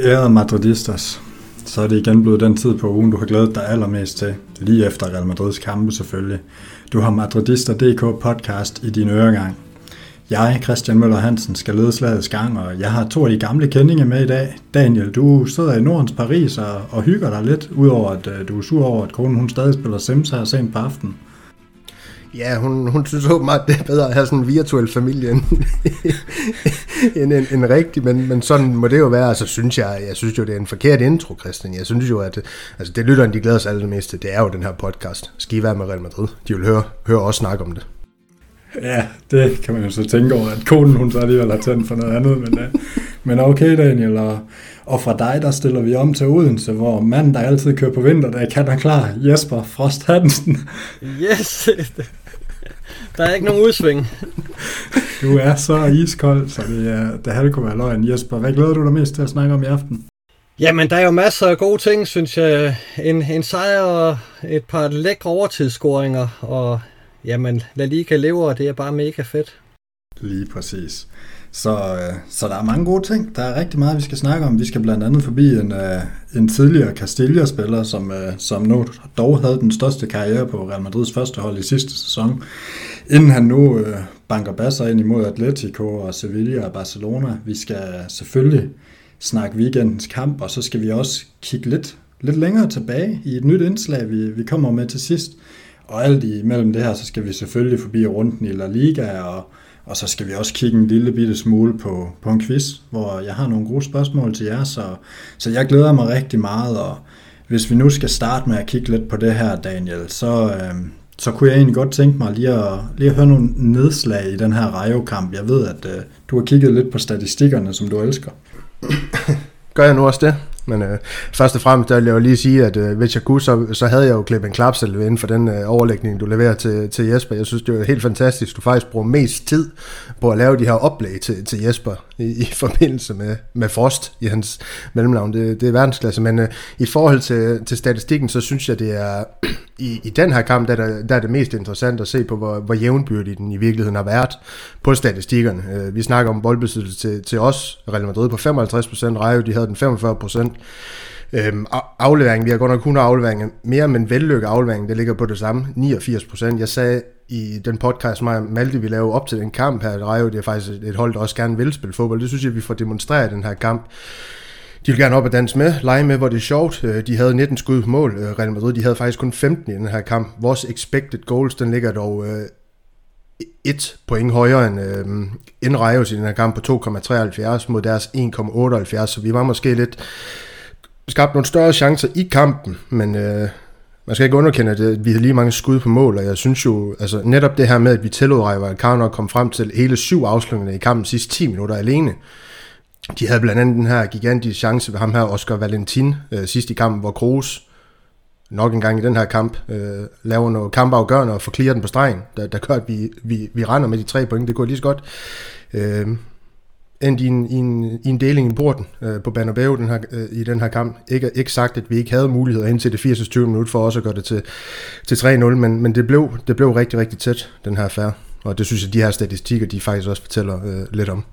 Ærede madridistas, så er det igen blevet den tid på ugen, du har glædet dig allermest til. Lige efter Real Madrids kampe selvfølgelig. Du har Madridista.dk podcast i din øregang. Jeg, Christian Møller Hansen, skal lede slagets gang, og jeg har to af de gamle kendinge med i dag. Daniel, du sidder i Nordens Paris og, og hygger dig lidt, udover at uh, du er sur over, at konen hun stadig spiller Sims her sent på aftenen. Ja, hun, hun synes åbenbart, det er bedre at have sådan en virtuel familie end, end en, en rigtig, men, men sådan må det jo være. Altså, synes jeg, jeg synes jo, det er en forkert intro, Christian. Jeg synes jo, at altså, det lytteren, de glæder sig allermest til, det er jo den her podcast. Skal I være med Real Madrid? De vil høre, høre os snakke om det. Ja, det kan man jo så tænke over, at konen hun så alligevel har tændt for noget andet, men, uh, men okay Daniel, og, og fra dig der stiller vi om til Odense, hvor manden der altid kører på vinter, der kan er klar, Jesper Frost Hansen. Yes, der er ikke nogen udsving. Du er så iskold, så det, er, det her kunne være løgn. Jesper, hvad glæder du dig mest til at snakke om i aften? Jamen, der er jo masser af gode ting, synes jeg. En, en sejr og et par lækre overtidsscoringer, og jamen, La Liga lever, og det er bare mega fedt. Lige præcis. Så, øh, så der er mange gode ting. Der er rigtig meget, vi skal snakke om. Vi skal blandt andet forbi en, øh, en tidligere Castilla-spiller, som, øh, som nu dog havde den største karriere på Real Madrids første hold i sidste sæson. Inden han nu banker basser ind imod Atletico og Sevilla og Barcelona. Vi skal selvfølgelig snakke weekendens kamp, og så skal vi også kigge lidt, lidt længere tilbage i et nyt indslag, vi, vi kommer med til sidst. Og alt imellem det her, så skal vi selvfølgelig forbi runden i La Liga, og, og så skal vi også kigge en lille bitte smule på, på en quiz, hvor jeg har nogle gode spørgsmål til jer, så, så jeg glæder mig rigtig meget, og hvis vi nu skal starte med at kigge lidt på det her, Daniel, så, øh, så kunne jeg egentlig godt tænke mig lige at, lige at høre nogle nedslag i den her Rayo-kamp. Jeg ved, at øh, du har kigget lidt på statistikkerne, som du elsker. Gør jeg nu også det? Men øh, først og fremmest, der vil jeg jo lige sige, at øh, hvis jeg kunne, så, så havde jeg jo klippet en klapsel inden for den øh, overlægning, du leverer til, til Jesper. Jeg synes, det er helt fantastisk. Du faktisk bruger mest tid på at lave de her oplæg til, til Jesper i, i forbindelse med, med Frost i hans mellemnavn. Det, det er verdensklasse. Men øh, i forhold til, til statistikken, så synes jeg, det er i, i den her kamp, der der, der er det mest interessant at se på, hvor, hvor jævnbyrdig den i virkeligheden har været på statistikkerne. Øh, vi snakker om boldbesiddelse til, til os, Real Madrid på 55%, Rayo de havde den 45%. Øhm, afleveringen, vi har godt nok kun afleveringer, mere, men vellykket aflevering, det ligger på det samme, 89%. Jeg sagde i den podcast, mig og Malte, vi lavede op til den kamp her, Rayo, det er faktisk et hold, der også gerne vil spille fodbold. Det synes jeg, vi får demonstreret i den her kamp. De vil gerne op og danse med, lege med, hvor det er sjovt. Øh, de havde 19 skud på mål, øh, Real Madrid. De havde faktisk kun 15 i den her kamp. Vores expected goals, den ligger dog øh, et point højere end, øh, end Rejos i den her kamp på 2,73 mod deres 1,78, så vi var måske lidt skabt nogle større chancer i kampen, men øh, man skal ikke underkende, at øh, vi havde lige mange skud på mål, og jeg synes jo, altså netop det her med, at vi tillod Rayo Vallecano at komme frem til hele syv afslutninger i kampen sidste 10 minutter alene, de havde blandt andet den her gigantiske chance ved ham her, Oscar Valentin, øh, sidst i kampen, hvor Kroos nok en gang i den her kamp øh, laver noget kampafgørende og får den på stregen, der, der gør, at vi, vi, vi render med de tre point. Det går lige så godt. Øh, endte i en, i, en, i en deling i porten øh, på Banabeo den her, øh, i den her kamp. Ikke, ikke sagt, at vi ikke havde muligheder ind til det 80. 20 minutter for også at gøre det til, til 3-0, men, men det, blev, det blev rigtig, rigtig tæt, den her affære. Og det synes jeg, de her statistikker, de faktisk også fortæller øh, lidt om.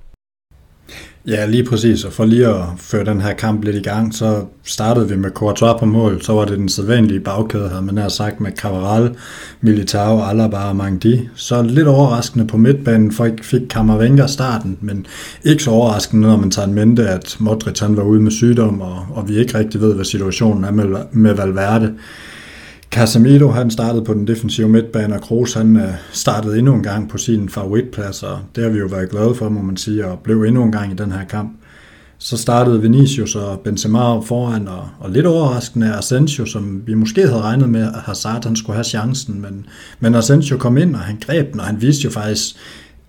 Ja, lige præcis. Og for lige at føre den her kamp lidt i gang, så startede vi med Courtois på mål. Så var det den sædvanlige bagkæde, havde man nær sagt, med Cavaral, Militao, Alaba og Mangdi. Så lidt overraskende på midtbanen fik, fik Kammervenga starten, men ikke så overraskende, når man tager en mente, at Modric han var ude med sygdom, og, og vi ikke rigtig ved, hvad situationen er med, med Valverde. Casemiro han startede på den defensive midtbane, og Kroos han øh, startede endnu en gang på sin favoritplads, og det har vi jo været glade for, må man sige, og blev endnu en gang i den her kamp. Så startede Vinicius og Benzema foran, og, og lidt overraskende Asensio, som vi måske havde regnet med, at Hazard han skulle have chancen, men, men Asensio kom ind, og han greb den, og han viste jo faktisk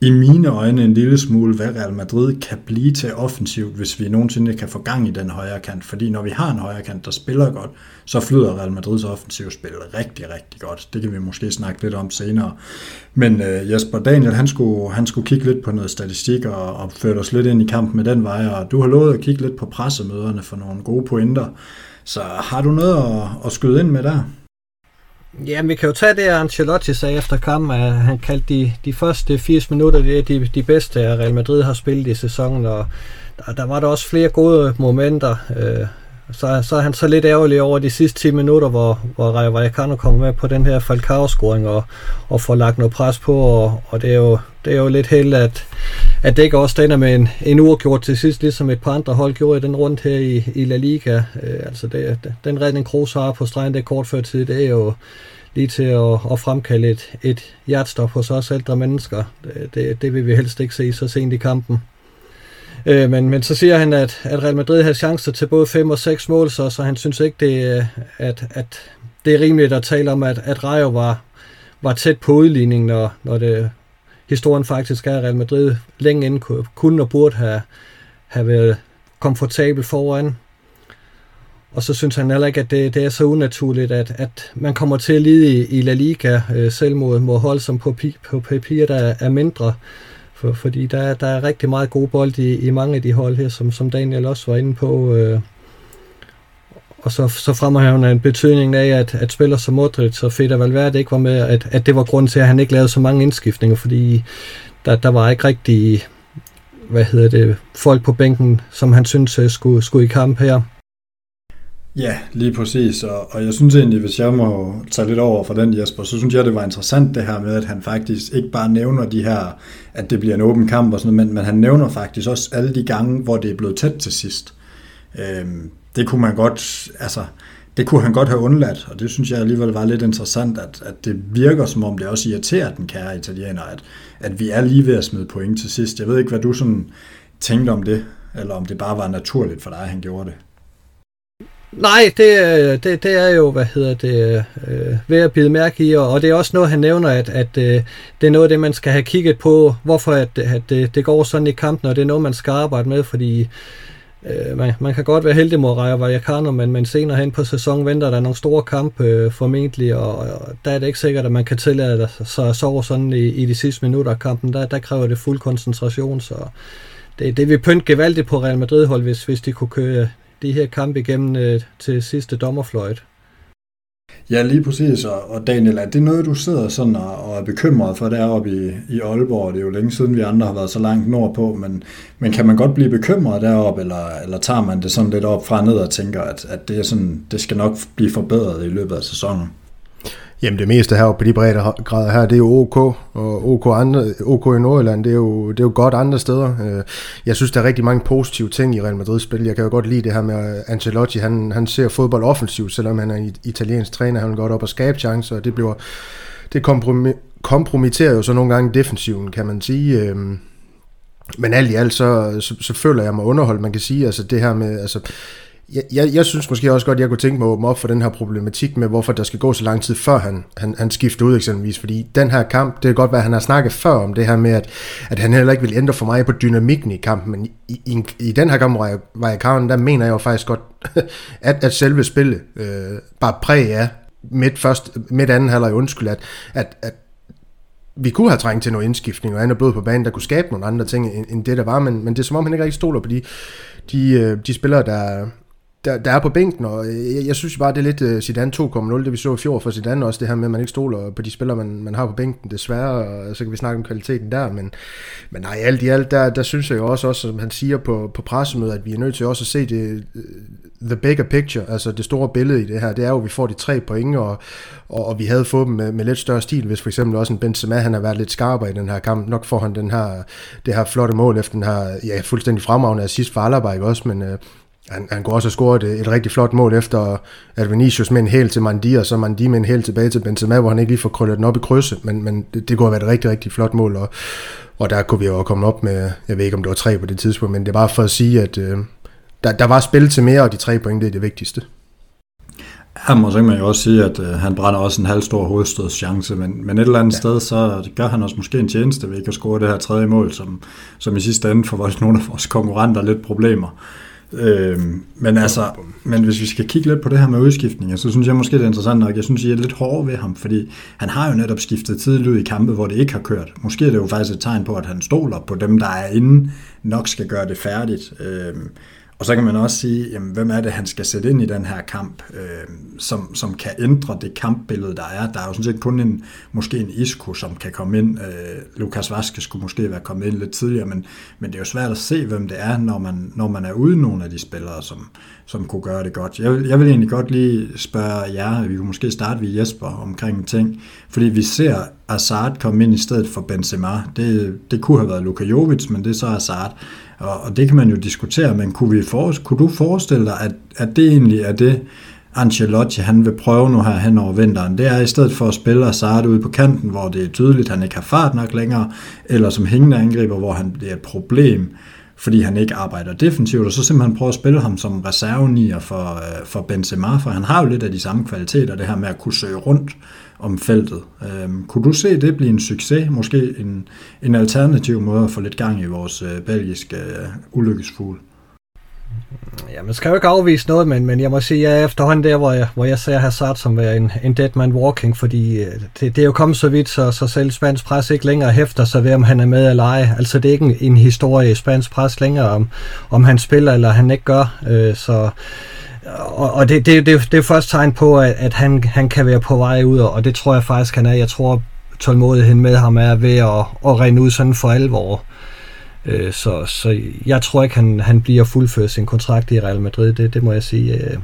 i mine øjne en lille smule, hvad Real Madrid kan blive til offensivt, hvis vi nogensinde kan få gang i den højre kant. Fordi når vi har en højre kant, der spiller godt, så flyder Real Madrids offensiv spil rigtig, rigtig godt. Det kan vi måske snakke lidt om senere. Men øh, Jesper Daniel, han skulle, han skulle kigge lidt på noget statistik og, og føre os lidt ind i kampen med den vej, og du har lovet at kigge lidt på pressemøderne for nogle gode pointer. Så har du noget at, at skyde ind med der? Ja, vi kan jo tage det, Ancelotti sagde efter kampen, at han kaldte de, de første 80 minutter, det er de, de bedste, Real Madrid har spillet i sæsonen, og der, der var der også flere gode momenter. Øh, så, så er han så lidt ærgerlig over de sidste 10 minutter, hvor, hvor Rayo Vallecano kommer med på den her Falcao-scoring og, og får lagt noget pres på, og, og det, er jo, det er jo lidt held, at, at det ikke også ender med en, en uafgjort til sidst, ligesom et par andre hold gjorde i den rundt her i, i La Liga. Øh, altså det, den redning Kroos har på stregen, det er kort før tid, det er jo lige til at, at fremkalde et, et hjertestop hos os ældre mennesker. Det, det, det vil vi helst ikke se så sent i kampen. Øh, men, men så siger han, at, at Real Madrid havde chancer til både 5 og 6 mål, så, så han synes ikke, det, at, at det er rimeligt at tale om, at, at Rayo var, var tæt på udligningen, når, når det, historien faktisk er, at Real Madrid længe inden kunne og burde have, have været komfortabel foran. Og så synes han heller ikke, at det, det er så unaturligt, at, at man kommer til at lide i, i La Liga øh, selv mod, mod hold, som på, på papir der er mindre. For, fordi der, der er rigtig meget god bold i, i mange af de hold her, som, som Daniel også var inde på. Øh, og så, så fremhæver han en betydning af, at, at spiller som Modric og Feder Valverde ikke var med, at, at det var grund til, at han ikke lavede så mange indskiftninger, fordi der, der var ikke rigtig hvad hedder det, folk på bænken, som han synes øh, skulle, skulle i kamp her. Ja, lige præcis. Og, og jeg synes egentlig, hvis jeg må tage lidt over for den, Jesper, så synes jeg, det var interessant det her med, at han faktisk ikke bare nævner de her, at det bliver en åben kamp og sådan noget, men, men han nævner faktisk også alle de gange, hvor det er blevet tæt til sidst. Øhm, det kunne man godt, altså, det kunne han godt have undladt, og det synes jeg alligevel var lidt interessant, at, at det virker som om det også irriterer den kære italiener, at, at vi er lige ved at smide point til sidst. Jeg ved ikke, hvad du sådan tænkte om det, eller om det bare var naturligt for dig, at han gjorde det. Nej, det, øh, det, det er jo, hvad hedder det, øh, ved at bide mærke i, og, og det er også noget, han nævner, at, at øh, det er noget af det, man skal have kigget på, hvorfor at, at det, det går sådan i kampen, og det er noget, man skal arbejde med, fordi øh, man, man kan godt være heldig mod Raja Vallecano, men, men senere hen på sæsonen venter der nogle store kampe øh, formentlig, og, og der er det ikke sikkert, at man kan tillade sig at sove sådan i, i de sidste minutter af kampen. Der, der kræver det fuld koncentration, så det, det vil pynte gevaldigt på Real Madrid-hold, hvis, hvis de kunne køre de her kampe igennem øh, til sidste dommerfløjt. Ja, lige præcis. Og Daniel, er det noget, du sidder sådan og, og er bekymret for deroppe i, i Aalborg? Det er jo længe siden, vi andre har været så langt nordpå, men, men kan man godt blive bekymret deroppe, eller, eller tager man det sådan lidt op fra ned og tænker, at, at det, er sådan, det skal nok blive forbedret i løbet af sæsonen? Jamen det meste her på de brede grader her, det er jo OK, og OK, andre, OK i Nordjylland, det er, jo, det er jo godt andre steder. Øh, jeg synes, der er rigtig mange positive ting i Real Madrid-spil. Jeg kan jo godt lide det her med at Ancelotti, han, han ser fodbold offensivt, selvom han er italiensk træner, han vil godt op og skabe chancer, og det bliver, det kompromitterer jo så nogle gange defensiven, kan man sige. Øh, men alt i alt, så, så, så føler jeg mig underholdt. Man kan sige, altså det her med, altså, jeg, jeg, jeg synes måske også godt, at jeg kunne tænke mig at åbne op for den her problematik med, hvorfor der skal gå så lang tid, før han, han, han skifter ud eksempelvis. Fordi den her kamp, det kan godt være, at han har snakket før om det her med, at, at han heller ikke vil ændre for mig på dynamikken i kampen. Men i, i, i den her kamp, hvor jeg var i kampen, der mener jeg jo faktisk godt, at, at selve spillet øh, bare præg af midt, først, midt anden halvleg, undskyld, at, at, at vi kunne have trængt til noget indskiftning og andet blod på banen, der kunne skabe nogle andre ting end, end det, der var, men, men det er som om, han ikke rigtig stoler på de, de, øh, de spillere, der, der, der er på bænken, og jeg, jeg synes bare, det er lidt uh, Zidane 2.0, det vi så i fjor for Zidane også, det her med, at man ikke stoler på de spillere, man, man har på bænken, desværre, og så kan vi snakke om kvaliteten der, men, men nej, alt i alt, der, der synes jeg jo også, også, som han siger på, på pressemødet, at vi er nødt til også at se det, øh, the bigger picture, altså det store billede i det her, det er jo, at vi får de tre point, og, og, og vi havde fået dem med, med lidt større stil, hvis for eksempel også en Benzema, han har været lidt skarpere i den her kamp, nok får han den her, det her flotte mål efter den her, ja, fuldstændig fremragende assist for Alaba, ikke også, men øh, han, han kunne også have scoret et, et rigtig flot mål efter, at Vinicius med en hel til Mandi, og så Mandi med en hel tilbage til Benzema, hvor han ikke lige får krøllet den op i krydset, men, men det, det kunne have været et rigtig, rigtig flot mål, og, og der kunne vi jo komme op med, jeg ved ikke om det var tre på det tidspunkt, men det var for at sige, at øh, der, der var spil til mere, og de tre point, det er det vigtigste. Ja, må så man jo også sige, at øh, han brænder også en halv stor hovedstødschance, men, men et eller andet ja. sted, så gør han også måske en tjeneste ved ikke at score det her tredje mål, som, som i sidste ende får nogle af vores konkurrenter lidt problemer. Øh, men altså, men hvis vi skal kigge lidt på det her med udskiftninger, så synes jeg måske, det er interessant nok. Jeg synes, I er lidt hårde ved ham, fordi han har jo netop skiftet tidligt ud i kampe, hvor det ikke har kørt. Måske er det jo faktisk et tegn på, at han stoler på dem, der er inde, nok skal gøre det færdigt. Øh, og så kan man også sige, jamen, hvem er det, han skal sætte ind i den her kamp, øh, som, som kan ændre det kampbillede, der er. Der er jo sådan set kun en, måske en Isco, som kan komme ind. Øh, Lukas Vaske skulle måske være kommet ind lidt tidligere, men, men det er jo svært at se, hvem det er, når man, når man er ude nogle af de spillere, som, som kunne gøre det godt. Jeg vil, jeg vil egentlig godt lige spørge jer, vi kunne måske starte ved Jesper omkring en ting, fordi vi ser Azard komme ind i stedet for Benzema. Det, det kunne have været Luka Jovic, men det er så Azard. Og, og det kan man jo diskutere, men kunne, vi for, kunne du forestille dig, at, at det egentlig er det, Ancelotti han vil prøve nu her hen over vinteren, det er i stedet for at spille Hazard ude på kanten, hvor det er tydeligt, at han ikke har fart nok længere, eller som hængende angriber, hvor han bliver et problem, fordi han ikke arbejder defensivt, og så simpelthen prøve at spille ham som reservenier for, øh, for Benzema, for han har jo lidt af de samme kvaliteter, det her med at kunne søge rundt om feltet. Øhm, kunne du se det blive en succes, måske en, en alternativ måde at få lidt gang i vores øh, belgiske øh, ulykkesfugl? Ja, man skal jo ikke afvise noget, men, men jeg må sige, at jeg er efterhånden der, hvor jeg, hvor jeg ser Hazard som være en, en dead man walking, fordi øh, det, det er jo kommet så vidt, så, så selv spansk pres ikke længere hæfter sig ved, om han er med eller ej. Altså det er ikke en, en historie i spansk pres længere, om, om han spiller eller han ikke gør. Øh, så og, og det, det, det, det er først tegn på, at, at han, han kan være på vej ud, og det tror jeg faktisk, han er. Jeg tror, tålmodigheden med ham er ved at, at rende ud sådan for alvor. Øh, så, så jeg tror ikke, han, han bliver fuldført sin kontrakt i Real Madrid, det, det må jeg sige. Øh.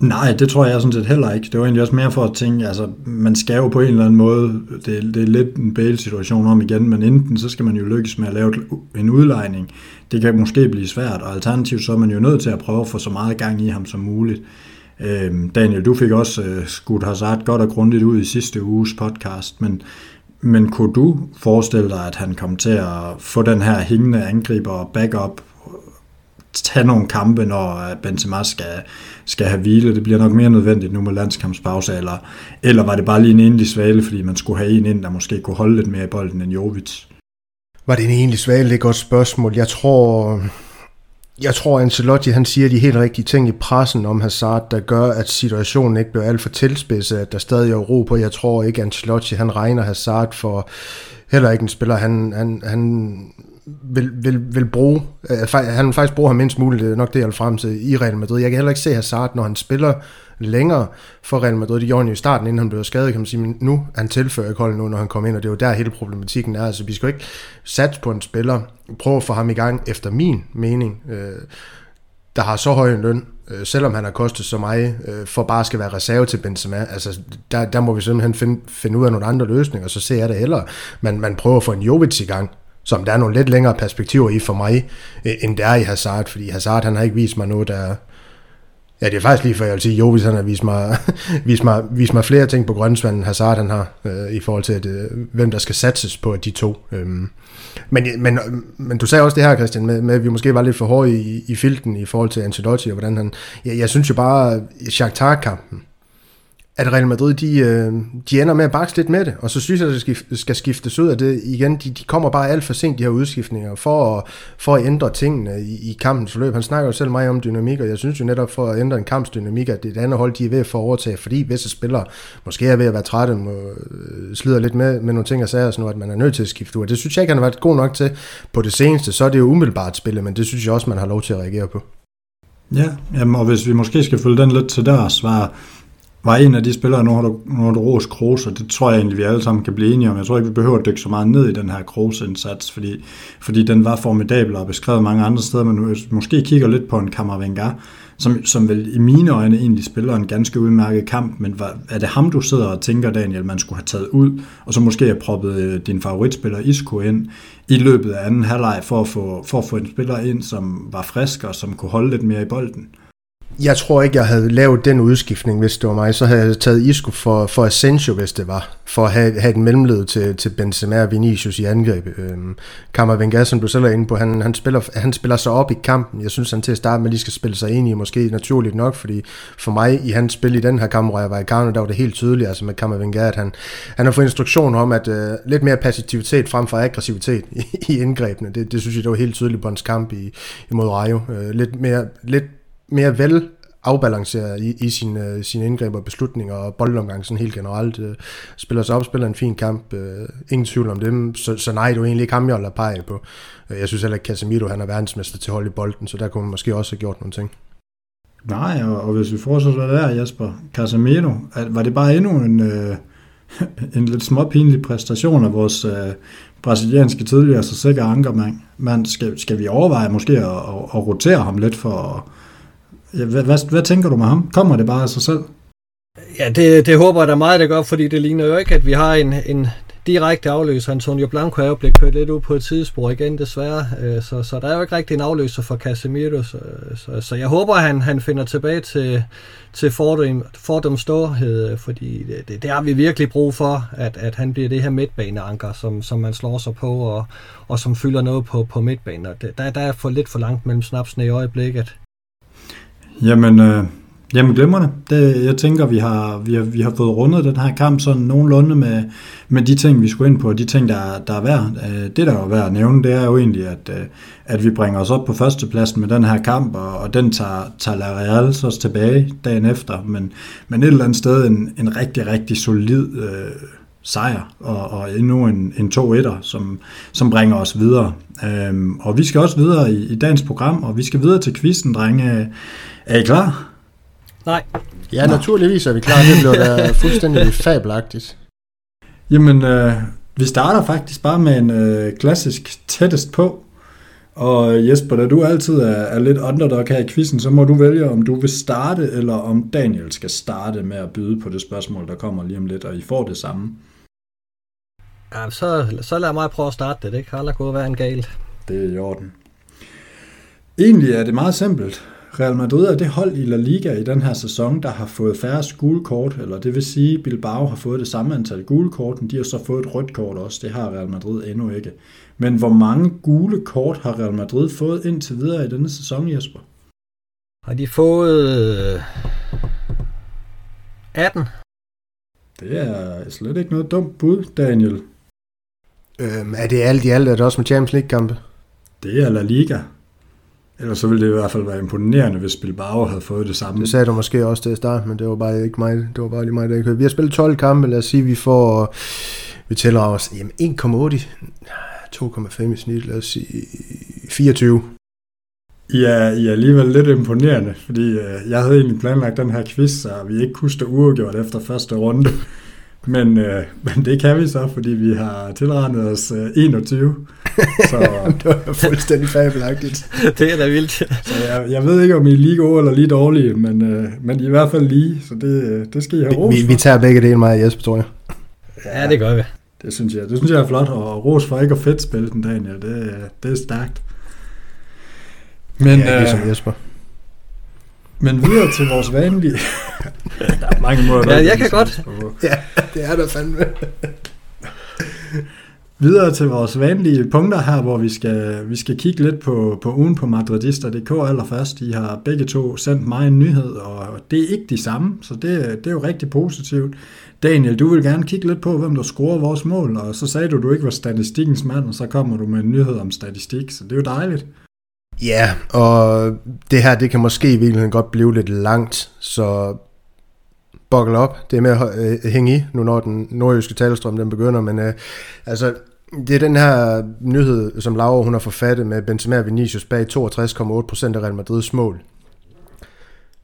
Nej, det tror jeg sådan set heller ikke. Det var egentlig også mere for at tænke, altså man skal jo på en eller anden måde, det, det er lidt en Bale-situation om igen, men enten så skal man jo lykkes med at lave en udlejning. Det kan måske blive svært, og alternativt så er man jo nødt til at prøve at få så meget gang i ham som muligt. Øh, Daniel, du fik også øh, skudt Hazard godt og grundigt ud i sidste uges podcast, men, men kunne du forestille dig, at han kom til at få den her hængende angriber og backup, tage nogle kampe, når øh, Benzema skal, skal have hvile? Det bliver nok mere nødvendigt nu med landskampspause, eller, eller var det bare lige en enlig svale, fordi man skulle have en ind, der måske kunne holde lidt mere i bolden end Jovic? Var det en enlig? Det er et godt spørgsmål. Jeg tror, jeg tror, Ancelotti han siger de helt rigtige ting i pressen om Hazard, der gør, at situationen ikke bliver alt for tilspidset, at der stadig er ro på. Jeg tror ikke, Ancelotti han regner Hazard for heller ikke en spiller. Han, han, han vil, vil, vil bruge, øh, han vil faktisk bruge ham mindst muligt, det er nok det, jeg vil frem til, i Real Madrid. Jeg kan heller ikke se Hazard, når han spiller længere for Real Madrid. Det gjorde han jo i starten, inden han blev skadet, kan man sige, men nu han tilfører ikke holdet nu, når han kommer ind, og det er jo der hele problematikken er. Altså, vi skal jo ikke satse på en spiller, prøve at få ham i gang, efter min mening, øh, der har så høj en løn, øh, selvom han har kostet så meget, øh, for bare skal være reserve til Benzema. Altså, der, der må vi simpelthen finde, finde ud af nogle andre løsninger, så ser jeg det heller. Man, man prøver at få en Jovic i gang, som der er nogle lidt længere perspektiver i for mig, øh, end der er i Hazard, fordi Hazard han har ikke vist mig noget, der, Ja, det er faktisk lige før jeg vil sige, Jovis han har vist mig, vist mig, vist mig flere ting på grønnsvanden, Hazard han har, øh, i forhold til, at, øh, hvem der skal satses på de to. Øhm. Men, men, men du sagde også det her, Christian, med, med at vi måske var lidt for hårde i, i filten i forhold til Ancelotti, og hvordan han... Jeg, jeg synes jo bare, Shakhtar-kampen, at Real Madrid, de, øh, de ender med at bakse lidt med det, og så synes jeg, at det skal skiftes ud af det igen. De, de kommer bare alt for sent, de her udskiftninger, for at, for at ændre tingene i, i kampens forløb. Han snakker jo selv meget om dynamik, og jeg synes jo netop for at ændre en kamps dynamik, at det andet hold, de er ved at få overtage, fordi visse spillere måske er ved at være trætte, må, øh, slider lidt med, med nogle ting og sager, sådan at man er nødt til at skifte ud. Det synes jeg ikke, han har været god nok til på det seneste. Så er det jo umiddelbart spillet, men det synes jeg også, man har lov til at reagere på. Ja, jamen, og hvis vi måske skal følge den lidt til dørs, var var en af de spillere, nu har du, nu har du Ros Kroos, og det tror jeg egentlig, vi alle sammen kan blive enige om. Jeg tror ikke, vi behøver at dykke så meget ned i den her Kroos-indsats, fordi, fordi den var formidabel og beskrevet mange andre steder, men måske kigger lidt på en Kammervenga, som, som vel i mine øjne egentlig spiller en ganske udmærket kamp, men var, er det ham, du sidder og tænker, Daniel, man skulle have taget ud, og så måske have proppet øh, din favoritspiller Isco ind i løbet af anden halvleg for at få, for at få en spiller ind, som var frisk og som kunne holde lidt mere i bolden? Jeg tror ikke, jeg havde lavet den udskiftning, hvis det var mig. Så havde jeg taget Isco for, for Asensio, hvis det var. For at have, have et mellemled til, til Benzema og Vinicius i angreb. Øhm, Kammervenga, som du selv er inde på, han, han, spiller, han spiller sig op i kampen. Jeg synes, han til at starte med lige skal spille sig ind i, måske naturligt nok, fordi for mig i hans spil i den her kamp, hvor jeg var i kampen, der var det helt tydeligt, altså med Kammervenga, at han, han har fået instruktion om, at øh, lidt mere passivitet frem for aggressivitet i, i indgrebene. Det, det synes jeg, det var helt tydeligt på hans kamp i, imod Rayo. Øh, lidt mere, lidt mere vel afbalanceret i, i sine, øh, sine indgreb og beslutninger og boldomgang sådan helt generelt. Øh, spiller sig op, spiller en fin kamp, øh, ingen tvivl om dem, så, så nej, det er egentlig ikke ham, jeg holder pege på. Øh, jeg synes heller ikke, Casemiro han er verdensmester til hold i bolden, så der kunne man måske også have gjort nogle ting. Nej, og, og hvis vi fortsætter der, Jesper, Casemiro, var det bare endnu en, øh, en lidt småpinlig præstation af vores øh, brasilianske tidligere så sikker ankermand. Man skal, skal vi overveje måske at, at, at rotere ham lidt for... at hvad, hvad, hvad tænker du med ham? Kommer det bare af sig selv? Ja, det, det håber jeg da meget, det gør, fordi det ligner jo ikke, at vi har en, en direkte afløser. Antonio Blanco er jo blevet kørt lidt ud på et tidsspor igen, desværre. Øh, så, så der er jo ikke rigtig en afløser for Casemiro. Så, så, så jeg håber, at han, han finder tilbage til, til fordom, fordom storhed, fordi det, det har vi virkelig brug for, at, at han bliver det her midtbaneanker, som, som man slår sig på, og, og som fylder noget på, på midtbanen. Der, der er for lidt for langt mellem snapsene i øjeblikket. Jamen, øh, Jamen glimrende. Det, jeg tænker, vi har, vi, har, vi har fået rundet den her kamp sådan nogenlunde med, med de ting, vi skulle ind på, og de ting, der, der er værd. Øh, det, der er værd at nævne, det er jo egentlig, at, øh, at vi bringer os op på førstepladsen med den her kamp, og, og den tager, tager La Real så tilbage dagen efter. Men, men et eller andet sted en, en rigtig, rigtig solid øh, sejr, og, og endnu en, en 2-1'er, som, som bringer os videre. Øhm, og vi skal også videre i, i dagens program, og vi skal videre til quizzen, drenge. Er I klar? Nej. Ja, Nå. naturligvis er vi klar. Det blev da fuldstændig fabelagtigt. Jamen, øh, vi starter faktisk bare med en øh, klassisk tættest på. Og Jesper, da du altid er, er lidt underdog her i quizzen, så må du vælge, om du vil starte, eller om Daniel skal starte med at byde på det spørgsmål, der kommer lige om lidt, og I får det samme. Ja, så, så lad mig prøve at starte det. Det kan aldrig gå være en galt. Det er i orden. Egentlig er det meget simpelt. Real Madrid er det hold i La Liga i den her sæson, der har fået færre gule kort, eller det vil sige, Bilbao har fået det samme antal gule kort, men de har så fået et rødt kort også. Det har Real Madrid endnu ikke. Men hvor mange gule kort har Real Madrid fået indtil videre i denne sæson, Jesper? Har de fået 18? Det er slet ikke noget dumt bud, Daniel. Øhm, er det alt i alt, er det også med Champions League-kampe? Det er La Liga. Ellers så ville det i hvert fald være imponerende, hvis Bilbao havde fået det samme. Det sagde du måske også til at starte, men det var bare ikke mig. Det var bare lige mig, der ikke Vi har spillet 12 kampe, lad os sige, vi får... Vi tæller os jamen 1,8, 2,5 i snit, lad os sige 24. I er, I er alligevel lidt imponerende, fordi øh, jeg havde egentlig planlagt den her quiz, så vi ikke kunne stå uafgjort efter første runde. Men, øh, men det kan vi så, fordi vi har tilregnet os øh, 21. Så, det var fuldstændig fabelagtigt. det er da vildt. så jeg, jeg ved ikke, om I er lige gode eller lige dårlige, men, øh, men I er i hvert fald lige, så det, øh, det skal I have ros vi, vi, vi tager begge dele meget Jesper, tror jeg. Ja, det gør vi. Det synes jeg. Det synes jeg er flot, og ros for ikke at fedt spille den, Daniel. Det, det er stærkt. Men, ja, ligesom øh, Jesper. Men videre til vores vanlige... der er mange måder. Ja, jeg kan godt. Ja, det er der fandme videre til vores vanlige punkter her, hvor vi skal, vi skal kigge lidt på, på ugen på madridister.dk allerførst. I har begge to sendt mig en nyhed, og det er ikke de samme, så det, det er jo rigtig positivt. Daniel, du vil gerne kigge lidt på, hvem der scorer vores mål, og så sagde du, at du ikke var statistikkens mand, og så kommer du med en nyhed om statistik, så det er jo dejligt. Ja, og det her, det kan måske i virkeligheden godt blive lidt langt, så buckle op. Det er med at øh, hænge i, nu når den nordjyske talestrøm den begynder, men øh, altså, det er den her nyhed, som Laura hun har forfattet med Benzema og Vinicius bag 62,8% af Real Madrids mål.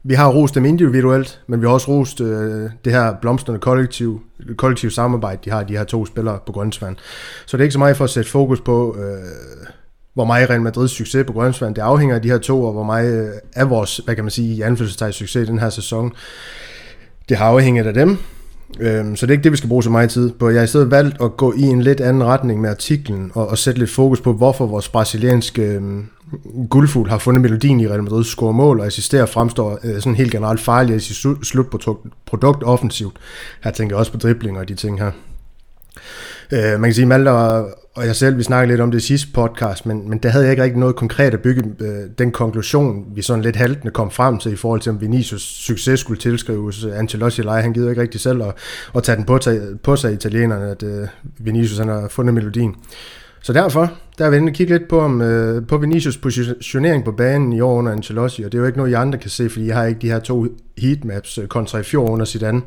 Vi har rost dem individuelt, men vi har også rost øh, det her blomstrende kollektiv, kollektiv samarbejde, de har, de her to spillere på Grønsvand. Så det er ikke så meget for at sætte fokus på, øh, hvor meget Real Madrids succes på Grønsvand, det afhænger af de her to, og hvor meget øh, af vores, hvad kan man sige, i anfølgelsestegn succes i den her sæson, det har afhængigt af dem. Øhm, så det er ikke det, vi skal bruge så meget tid på. Jeg har i stedet valgt at gå i en lidt anden retning med artiklen, og, og sætte lidt fokus på, hvorfor vores brasilianske øhm, guldfugl har fundet melodien i Real Madrids score mål, og assisterer fremstår øh, sådan helt generelt farlig i sit slutprodukt offensivt. Her tænker jeg også på driblinger og de ting her. Øh, man kan sige, Malte og, og jeg selv, vi snakkede lidt om det i sidste podcast, men, men der havde jeg ikke rigtig noget konkret at bygge øh, den konklusion, vi sådan lidt haltende kom frem til i forhold til, om Vinicius succes skulle tilskrives øh, Ancelotti eller. Han gider ikke rigtig selv at, at tage den på, tage, på sig italienerne, at øh, Vinicius han har fundet melodien. Så derfor, der er vi inde og kigge lidt på, om, øh, på Vinicius positionering på banen i år under Ancelotti, og det er jo ikke noget, I andre kan se, fordi jeg har ikke de her to heatmaps øh, kontra i fjor under Zidane.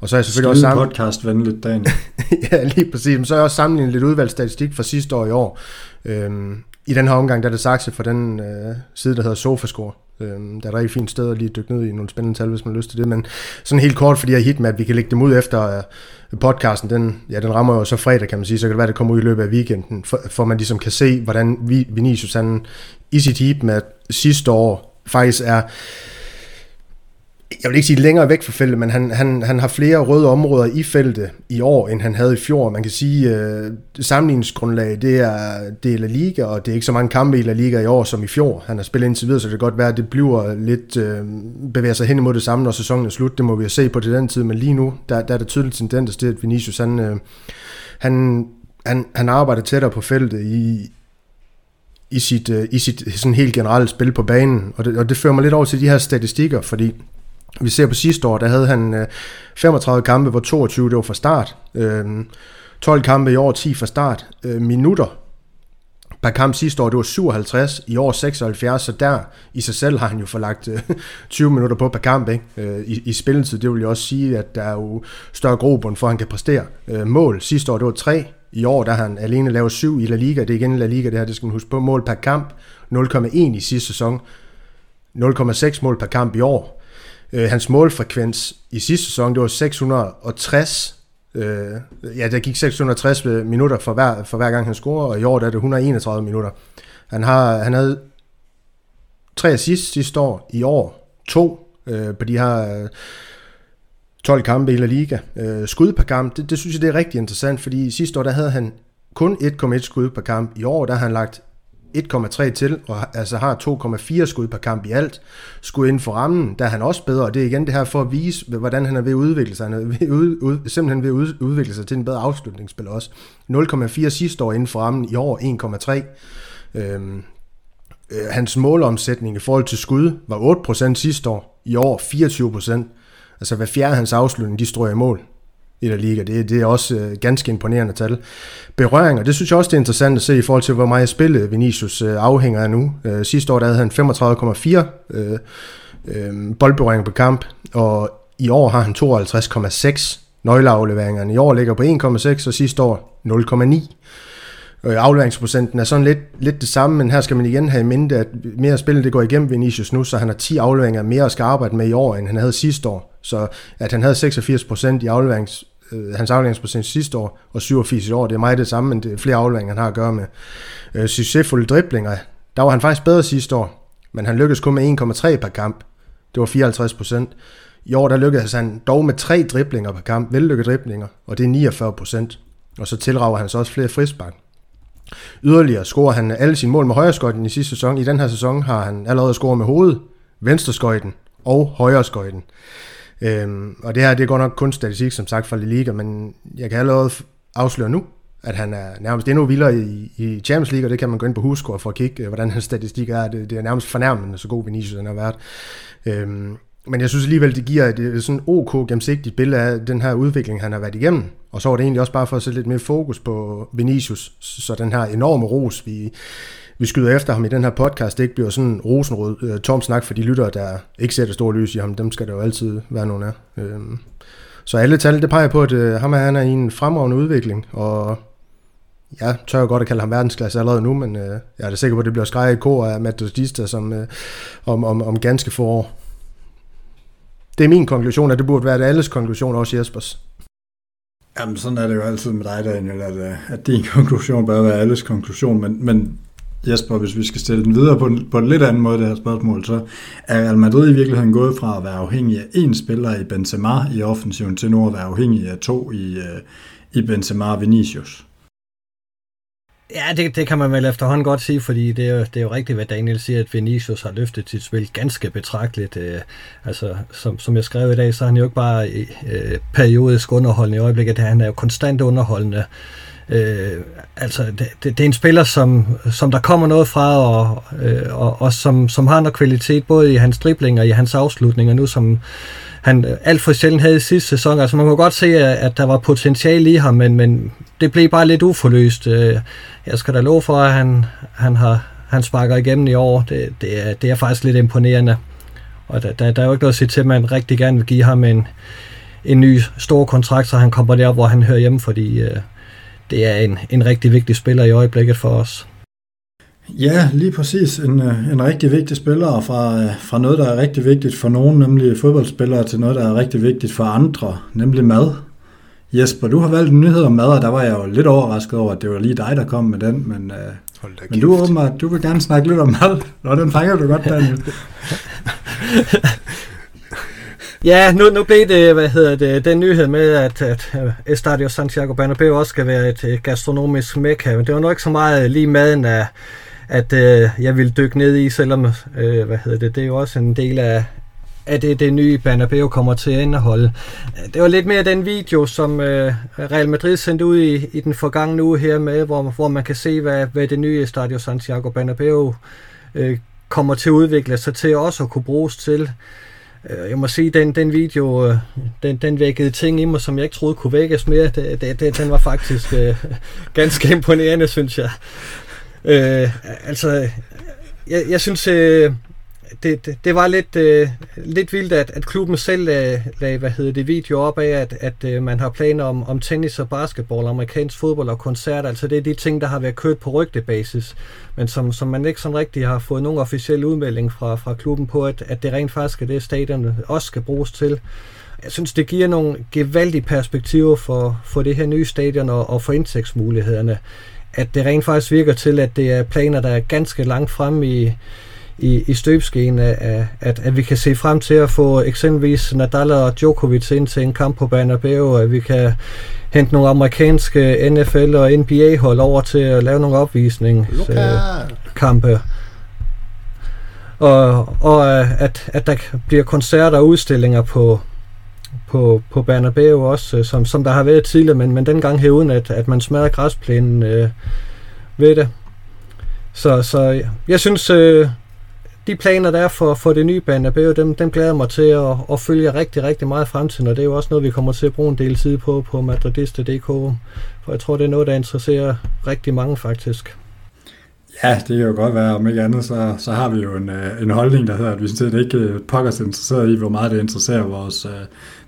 Og så er jeg selvfølgelig Skide også sammen... podcast venligt, dagen. ja, lige præcis. Men så er jeg også sammenlignet lidt udvalgsstatistik fra sidste år i år. Øhm, I den her omgang, der er det sagt for den øh, side, der hedder Sofascore. Øhm, der er et rigtig fint sted at lige dykke ned i nogle spændende tal, hvis man har lyst til det. Men sådan helt kort, fordi jeg hit med, at vi kan lægge dem ud efter øh, podcasten. Den, ja, den rammer jo så fredag, kan man sige. Så kan det være, at det kommer ud i løbet af weekenden, for, for man ligesom kan se, hvordan Vinicius han, i sit heat med sidste år faktisk er jeg vil ikke sige længere væk fra feltet, men han, han, han har flere røde områder i feltet i år, end han havde i fjor. Man kan sige, at øh, sammenligningsgrundlag, det er, det er La Liga, og det er ikke så mange kampe i La Liga i år som i fjor. Han har spillet indtil videre, så det kan godt være, at det bliver lidt, øh, bevæger sig hen imod det samme, når sæsonen er slut. Det må vi jo se på til den tid, men lige nu, der, der er der tydeligt tendens til, at Vinicius, han, øh, han, han, han arbejder tættere på feltet i, i sit, øh, i sit sådan helt generelle spil på banen, og det, og det fører mig lidt over til de her statistikker, fordi vi ser på sidste år, der havde han øh, 35 kampe, hvor 22 det var fra start. Øhm, 12 kampe i år, 10 fra start. Øh, minutter per kamp sidste år, det var 57, i år 76, så der i sig selv har han jo forlagt 20 øh, minutter på per kamp ikke? Øh, I, i spilletid. Det vil jo også sige, at der er jo større grobund for, at han kan præstere. Mål sidste år, det var 3. I år, der har han alene lavet 7 i La Liga. Det er igen La Liga, det her, det skal man huske på. Mål per kamp, 0,1 i sidste sæson. 0,6 mål per kamp i år. Øh, hans målfrekvens i sidste sæson, det var 660. Øh, ja, der gik 660 øh, minutter for hver, for hver gang han scorer, og i år der er det 131 minutter. Han, har, han havde tre assist sidste år, i år to øh, på de her øh, 12 kampe i La Liga. Øh, skud per kamp, det, det synes jeg det er rigtig interessant, fordi sidste år der havde han kun 1,1 skud per kamp. I år der har han lagt 1,3 til, og altså har 2,4 skud per kamp i alt. Skud inden for rammen, der er han også bedre, og det er igen det her for at vise, hvordan han er ved at udvikle sig. Han er ved, ud, ud, simpelthen ved at udvikle sig til en bedre afslutningsspil også. 0,4 sidste år inden for rammen, i år 1,3. Øhm, øh, hans målomsætning i forhold til skud var 8% sidste år, i år 24%. Altså hver fjerde hans afslutning, de strøger i mål i La Liga. Det, det er også øh, ganske imponerende tal. Berøringer, det synes jeg også det er interessant at se i forhold til, hvor meget spillet øh, Vinicius øh, afhænger af nu. Øh, sidste år der havde han 35,4 øh, øh, boldberøringer på kamp, og i år har han 52,6 nøgleafleveringer. I år ligger på 1,6, og sidste år 0,9. Øh, afleveringsprocenten er sådan lidt, lidt det samme, men her skal man igen have i mente, at mere spillet det går igennem Vinicius nu, så han har 10 afleveringer mere at skal arbejde med i år, end han havde sidste år. Så at han havde 86% i afleverings, øh, hans afleveringsprocent sidste år, og 87 i år, det er meget det samme, men det er flere afleveringer, han har at gøre med. Øh, succesfulde driblinger, der var han faktisk bedre sidste år, men han lykkedes kun med 1,3 per kamp. Det var 54% I år der lykkedes han dog med tre driblinger per kamp, vellykkede driblinger, og det er 49% Og så tilrager han så også flere frispark. Yderligere scorer han alle sine mål med højreskøjten i sidste sæson. I den her sæson har han allerede scoret med hovedet, venstreskøjten og højreskøjten. Øhm, og det her, det går nok kun statistik, som sagt, fra La Liga, men jeg kan allerede afsløre nu, at han er nærmest endnu vildere i, i Champions League, og det kan man gå ind på Huskor for at kigge, øh, hvordan hans statistik er. Det, det er nærmest fornærmende, så god Vinicius han har været. Øhm, men jeg synes alligevel, det giver et, sådan ok gennemsigtigt billede af den her udvikling, han har været igennem. Og så var det egentlig også bare for at sætte lidt mere fokus på Vinicius, så den her enorme ros, vi, vi skyder efter ham i den her podcast, det ikke bliver sådan rosenrød øh, tom snak for de lyttere, der ikke ser det store lys i ham. Dem skal der jo altid være nogen af. Øhm, så alle tal, det peger på, at øh, ham han er i en fremragende udvikling, og ja, tør jeg godt at kalde ham verdensklasse allerede nu, men øh, jeg er da sikker på, at det bliver skrevet i kor af Matt Dista som, øh, om, om, om ganske få år. Det er min konklusion, at det burde være alles konklusion, også Jespers. Jamen, sådan er det jo altid med dig, Daniel, at, øh, at din konklusion bør være alles konklusion, men, men Jesper, hvis vi skal stille den videre på en, på en lidt anden måde, det her spørgsmål, så er Real Madrid i virkeligheden gået fra at være afhængig af én spiller i Benzema i offensiven, til nu at være afhængig af to i, øh, i Benzema og Vinicius. Ja, det, det kan man vel efterhånden godt sige, fordi det er, jo, det er jo rigtigt, hvad Daniel siger, at Vinicius har løftet sit spil ganske betragteligt. Øh, altså, som, som jeg skrev i dag, så er han jo ikke bare øh, periodisk underholdende i øjeblikket, han er jo konstant underholdende. Øh, altså, det, det, det er en spiller, som, som der kommer noget fra, og, øh, og, og som, som har noget kvalitet, både i hans dribling og i hans afslutninger nu, som han alt for sjældent havde i sidste sæson. Altså, man kan godt se, at, der var potentiale i ham, men, men det blev bare lidt uforløst. Øh, jeg skal da love for, at han, han, har, han sparker igennem i år. Det, det, er, det er faktisk lidt imponerende. Og der, der, der er jo ikke noget at sige til, at man rigtig gerne vil give ham en, en ny stor kontrakt, så han kommer der, hvor han hører hjemme, fordi øh, det er en, en rigtig vigtig spiller i øjeblikket for os. Ja, lige præcis. En, øh, en rigtig vigtig spiller fra, øh, fra noget, der er rigtig vigtigt for nogen, nemlig fodboldspillere, til noget, der er rigtig vigtigt for andre, nemlig mad. Jesper, du har valgt en nyhed om mad, og der var jeg jo lidt overrasket over, at det var lige dig, der kom med den, men, øh, men du, åbenbart, du vil gerne snakke lidt om mad. Nå, den fanger du godt, Daniel. Ja, nu, nu blev det, hvad hedder det, den nyhed med, at, at Estadio Santiago Bernabeu også skal være et gastronomisk mekka, men det var nok ikke så meget lige maden af, at øh, jeg ville dykke ned i, selvom øh, hvad hedder det, det er jo også en del af, af det, det nye Bernabeu kommer til at indeholde. Det var lidt mere den video, som øh, Real Madrid sendte ud i, i den forgangne uge her med, hvor, hvor man kan se, hvad, hvad det nye Stadio Santiago Bernabeu øh, kommer til at udvikle sig til også at kunne bruges til. Øh, jeg må sige, den, den video, øh, den, den vækkede ting i mig, som jeg ikke troede kunne vækkes mere. Det, det, det, den var faktisk øh, ganske imponerende, synes jeg. Øh, altså, jeg, jeg synes, øh, det, det, det var lidt, øh, lidt vildt, at, at klubben selv lag, lagde, hvad hedder det, video op af, at, at øh, man har planer om, om tennis og basketball, amerikansk fodbold og koncert. Altså det er de ting, der har været kørt på rygtebasis, men som, som man ikke sådan rigtig har fået nogen officiel udmelding fra, fra klubben på, at, at det rent faktisk er det, stadion også skal bruges til. Jeg synes, det giver nogle gevaldige perspektiver for, for det her nye stadion og, og for indtægtsmulighederne at det rent faktisk virker til, at det er planer, der er ganske langt frem i, i, i støbskeen, at, at, at vi kan se frem til at få eksempelvis Nadal og Djokovic ind til en kamp på Bernabeu, at vi kan hente nogle amerikanske NFL og NBA-hold over til at lave nogle opvisningskampe. Og, og at, at der bliver koncerter og udstillinger på, på, på Bernabeu også, øh, som, som der har været tidligere, men, men dengang her uden, at, at man smadrer græsplænen øh, ved det. Så, så jeg synes, øh, de planer, der er for, for det nye Bernabeu, dem, dem glæder mig til at, at følge rigtig, rigtig meget fremtiden, og det er jo også noget, vi kommer til at bruge en del tid på på madridista.dk, for jeg tror, det er noget, der interesserer rigtig mange faktisk. Ja, det kan jo godt være, om ikke andet, så, så har vi jo en, øh, en holdning, der hedder, at vi sådan ikke øh, pokkers interesseret i, hvor meget det interesserer vores, øh,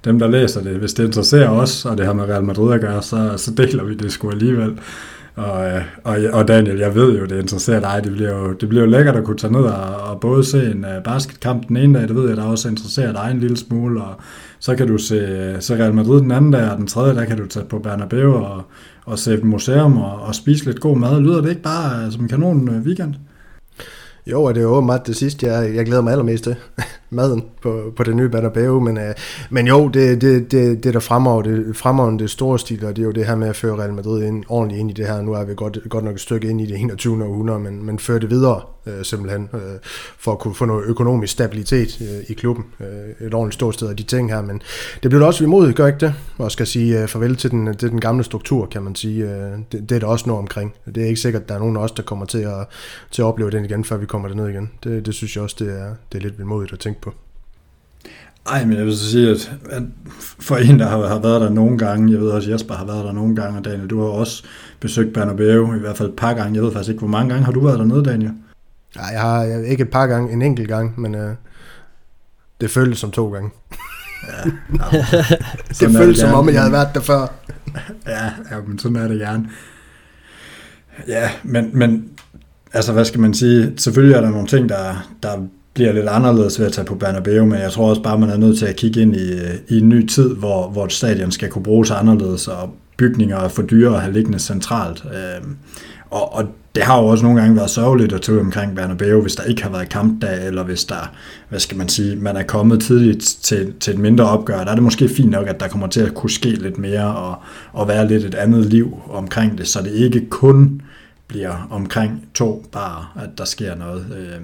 dem, der læser det. Hvis det interesserer os, og det har med Real Madrid at gøre, så, så deler vi det sgu alligevel. Og, øh, og, og Daniel, jeg ved jo, det interesserer dig. Det bliver jo, det bliver jo lækkert at kunne tage ned og, og både se en øh, basketkamp den ene dag, det ved jeg, der også interesserer dig en lille smule, og så kan du se, øh, se Real Madrid den anden dag, og den tredje dag kan du tage på Bernabeu og, og se et museum og, og spise lidt god mad. Lyder det ikke bare som en kanon weekend? Jo, og det er jo åbenbart det sidste, jeg, jeg glæder mig allermest til. Maden på, på det nye Bernabeu, men, øh, men jo, det, det, det, det der fremover, det, fremover det store stil, og det er jo det her med at føre Real Madrid ind, ordentligt ind i det her. Nu er vi godt, godt nok et stykke ind i det 21. århundrede, men, men føre det videre øh, simpelthen, øh, for at kunne få noget økonomisk stabilitet øh, i klubben. Øh, et ordentligt stort sted af de ting her, men det bliver da også imod, gør ikke det? Og skal sige øh, farvel til den, til den gamle struktur, kan man sige. Øh, det, det er der også noget omkring. Det er ikke sikkert, at der er nogen af os, der kommer til at, til at opleve den igen, før vi kommer derned igen. Det, det synes jeg også, det er, det er lidt modigt at tænke på. Ej, men jeg vil så sige, at, at for en, der har, har været der nogle gange, jeg ved også, Jesper har været der nogle gange, og Daniel, du har også besøgt Bernabeu, i hvert fald et par gange. Jeg ved faktisk ikke, hvor mange gange har du været dernede, Daniel? Nej, jeg har jeg, ikke et par gange, en enkelt gang, men øh, det føltes som to gange. Ja, det føltes som om, at jeg havde været der før. ja, ja, men sådan er det gerne. Ja, men, men altså, hvad skal man sige? Selvfølgelig er der nogle ting, der, der bliver lidt anderledes ved at tage på Bernabeu, men jeg tror også bare, man er nødt til at kigge ind i, i en ny tid, hvor, hvor stadion skal kunne bruges anderledes, og bygninger er for dyre at have liggende centralt. Øh, og, og det har jo også nogle gange været sørgeligt at tage omkring Bernabeu, hvis der ikke har været kampdag, eller hvis der, hvad skal man sige, man er kommet tidligt til, til et mindre opgør. Der er det måske fint nok, at der kommer til at kunne ske lidt mere, og, og være lidt et andet liv omkring det, så det ikke kun bliver omkring to bare, at der sker noget. Øh,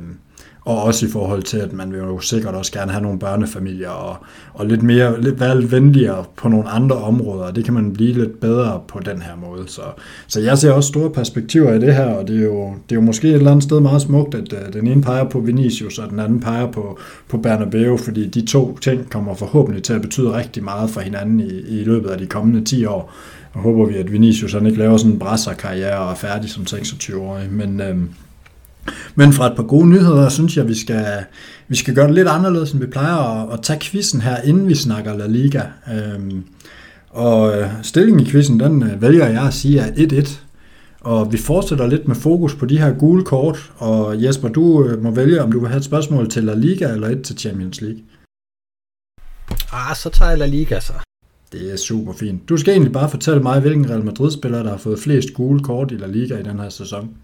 og også i forhold til, at man vil jo sikkert også gerne have nogle børnefamilier og, og lidt mere, lidt være venligere på nogle andre områder, det kan man blive lidt bedre på den her måde. Så, så jeg ser også store perspektiver i det her, og det er jo, det er jo måske et eller andet sted meget smukt, at uh, den ene peger på Vinicius, og den anden peger på, på Bernabeu, fordi de to ting kommer forhåbentlig til at betyde rigtig meget for hinanden i, i løbet af de kommende 10 år. Og håber vi, at Vinicius han ikke laver sådan en brasserkarriere og er færdig som 26-årig. Men, øhm, men fra et par gode nyheder, synes jeg, vi skal, vi skal gøre det lidt anderledes, end vi plejer at, at tage quizzen her, inden vi snakker La Liga. Øhm, og øh, stillingen i quizzen, den øh, vælger jeg at sige er 1-1. Og vi fortsætter lidt med fokus på de her gule kort. Og Jesper, du øh, må vælge, om du vil have et spørgsmål til La Liga eller et til Champions League. Ah, så tager jeg La Liga så. Det er super fint. Du skal egentlig bare fortælle mig, hvilken Real Madrid-spiller, der har fået flest gule kort i La Liga i den her sæson.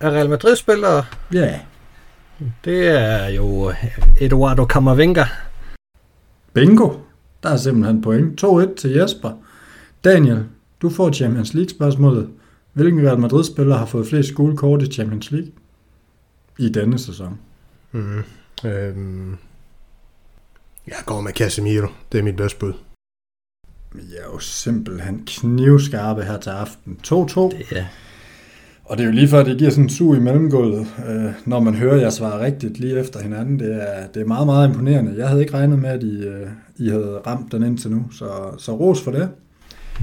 Er Real Madrid-spillere? Ja. Det er jo Eduardo Camavinga. Bingo. Der er simpelthen point. 2-1 til Jesper. Daniel, du får Champions League-spørgsmålet. Hvilken Real Madrid-spiller har fået flest gule kort i Champions League i denne sæson? Mm. Øhm. Jeg går med Casemiro. Det er mit bedste bud. Jeg er jo simpelthen knivskarpe her til aften. 2-2. Det er, Og det er jo lige før, det giver sådan en sug i mellemgulvet, øh, når man hører, at jeg svarer rigtigt lige efter hinanden. Det er, det er meget, meget imponerende. Jeg havde ikke regnet med, at I, øh, I havde ramt den indtil nu, så, så ros for det.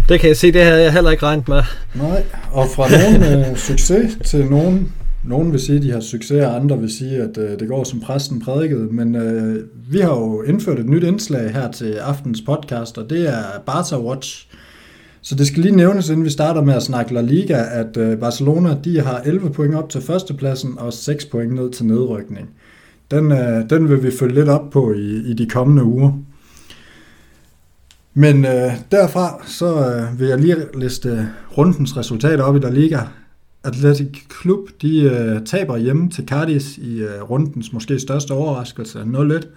det kan jeg sige, det havde jeg heller ikke regnet med. Nej, og fra nogen øh, succes til nogen, nogen vil sige, at de har succes, og andre vil sige, at øh, det går som præsten prædikede. Men øh, vi har jo indført et nyt indslag her til aftens podcast, og det er Barca Watch. Så det skal lige nævnes, inden vi starter med at snakke La Liga, at øh, Barcelona de har 11 point op til førstepladsen og 6 point ned til nedrykning. Den, øh, den vil vi følge lidt op på i, i de kommende uger. Men øh, derfra så øh, vil jeg lige liste rundens resultater op i La Liga. Atletic Klub de øh, taber hjemme til Cardis i øh, rundens måske største overraskelse 0-1.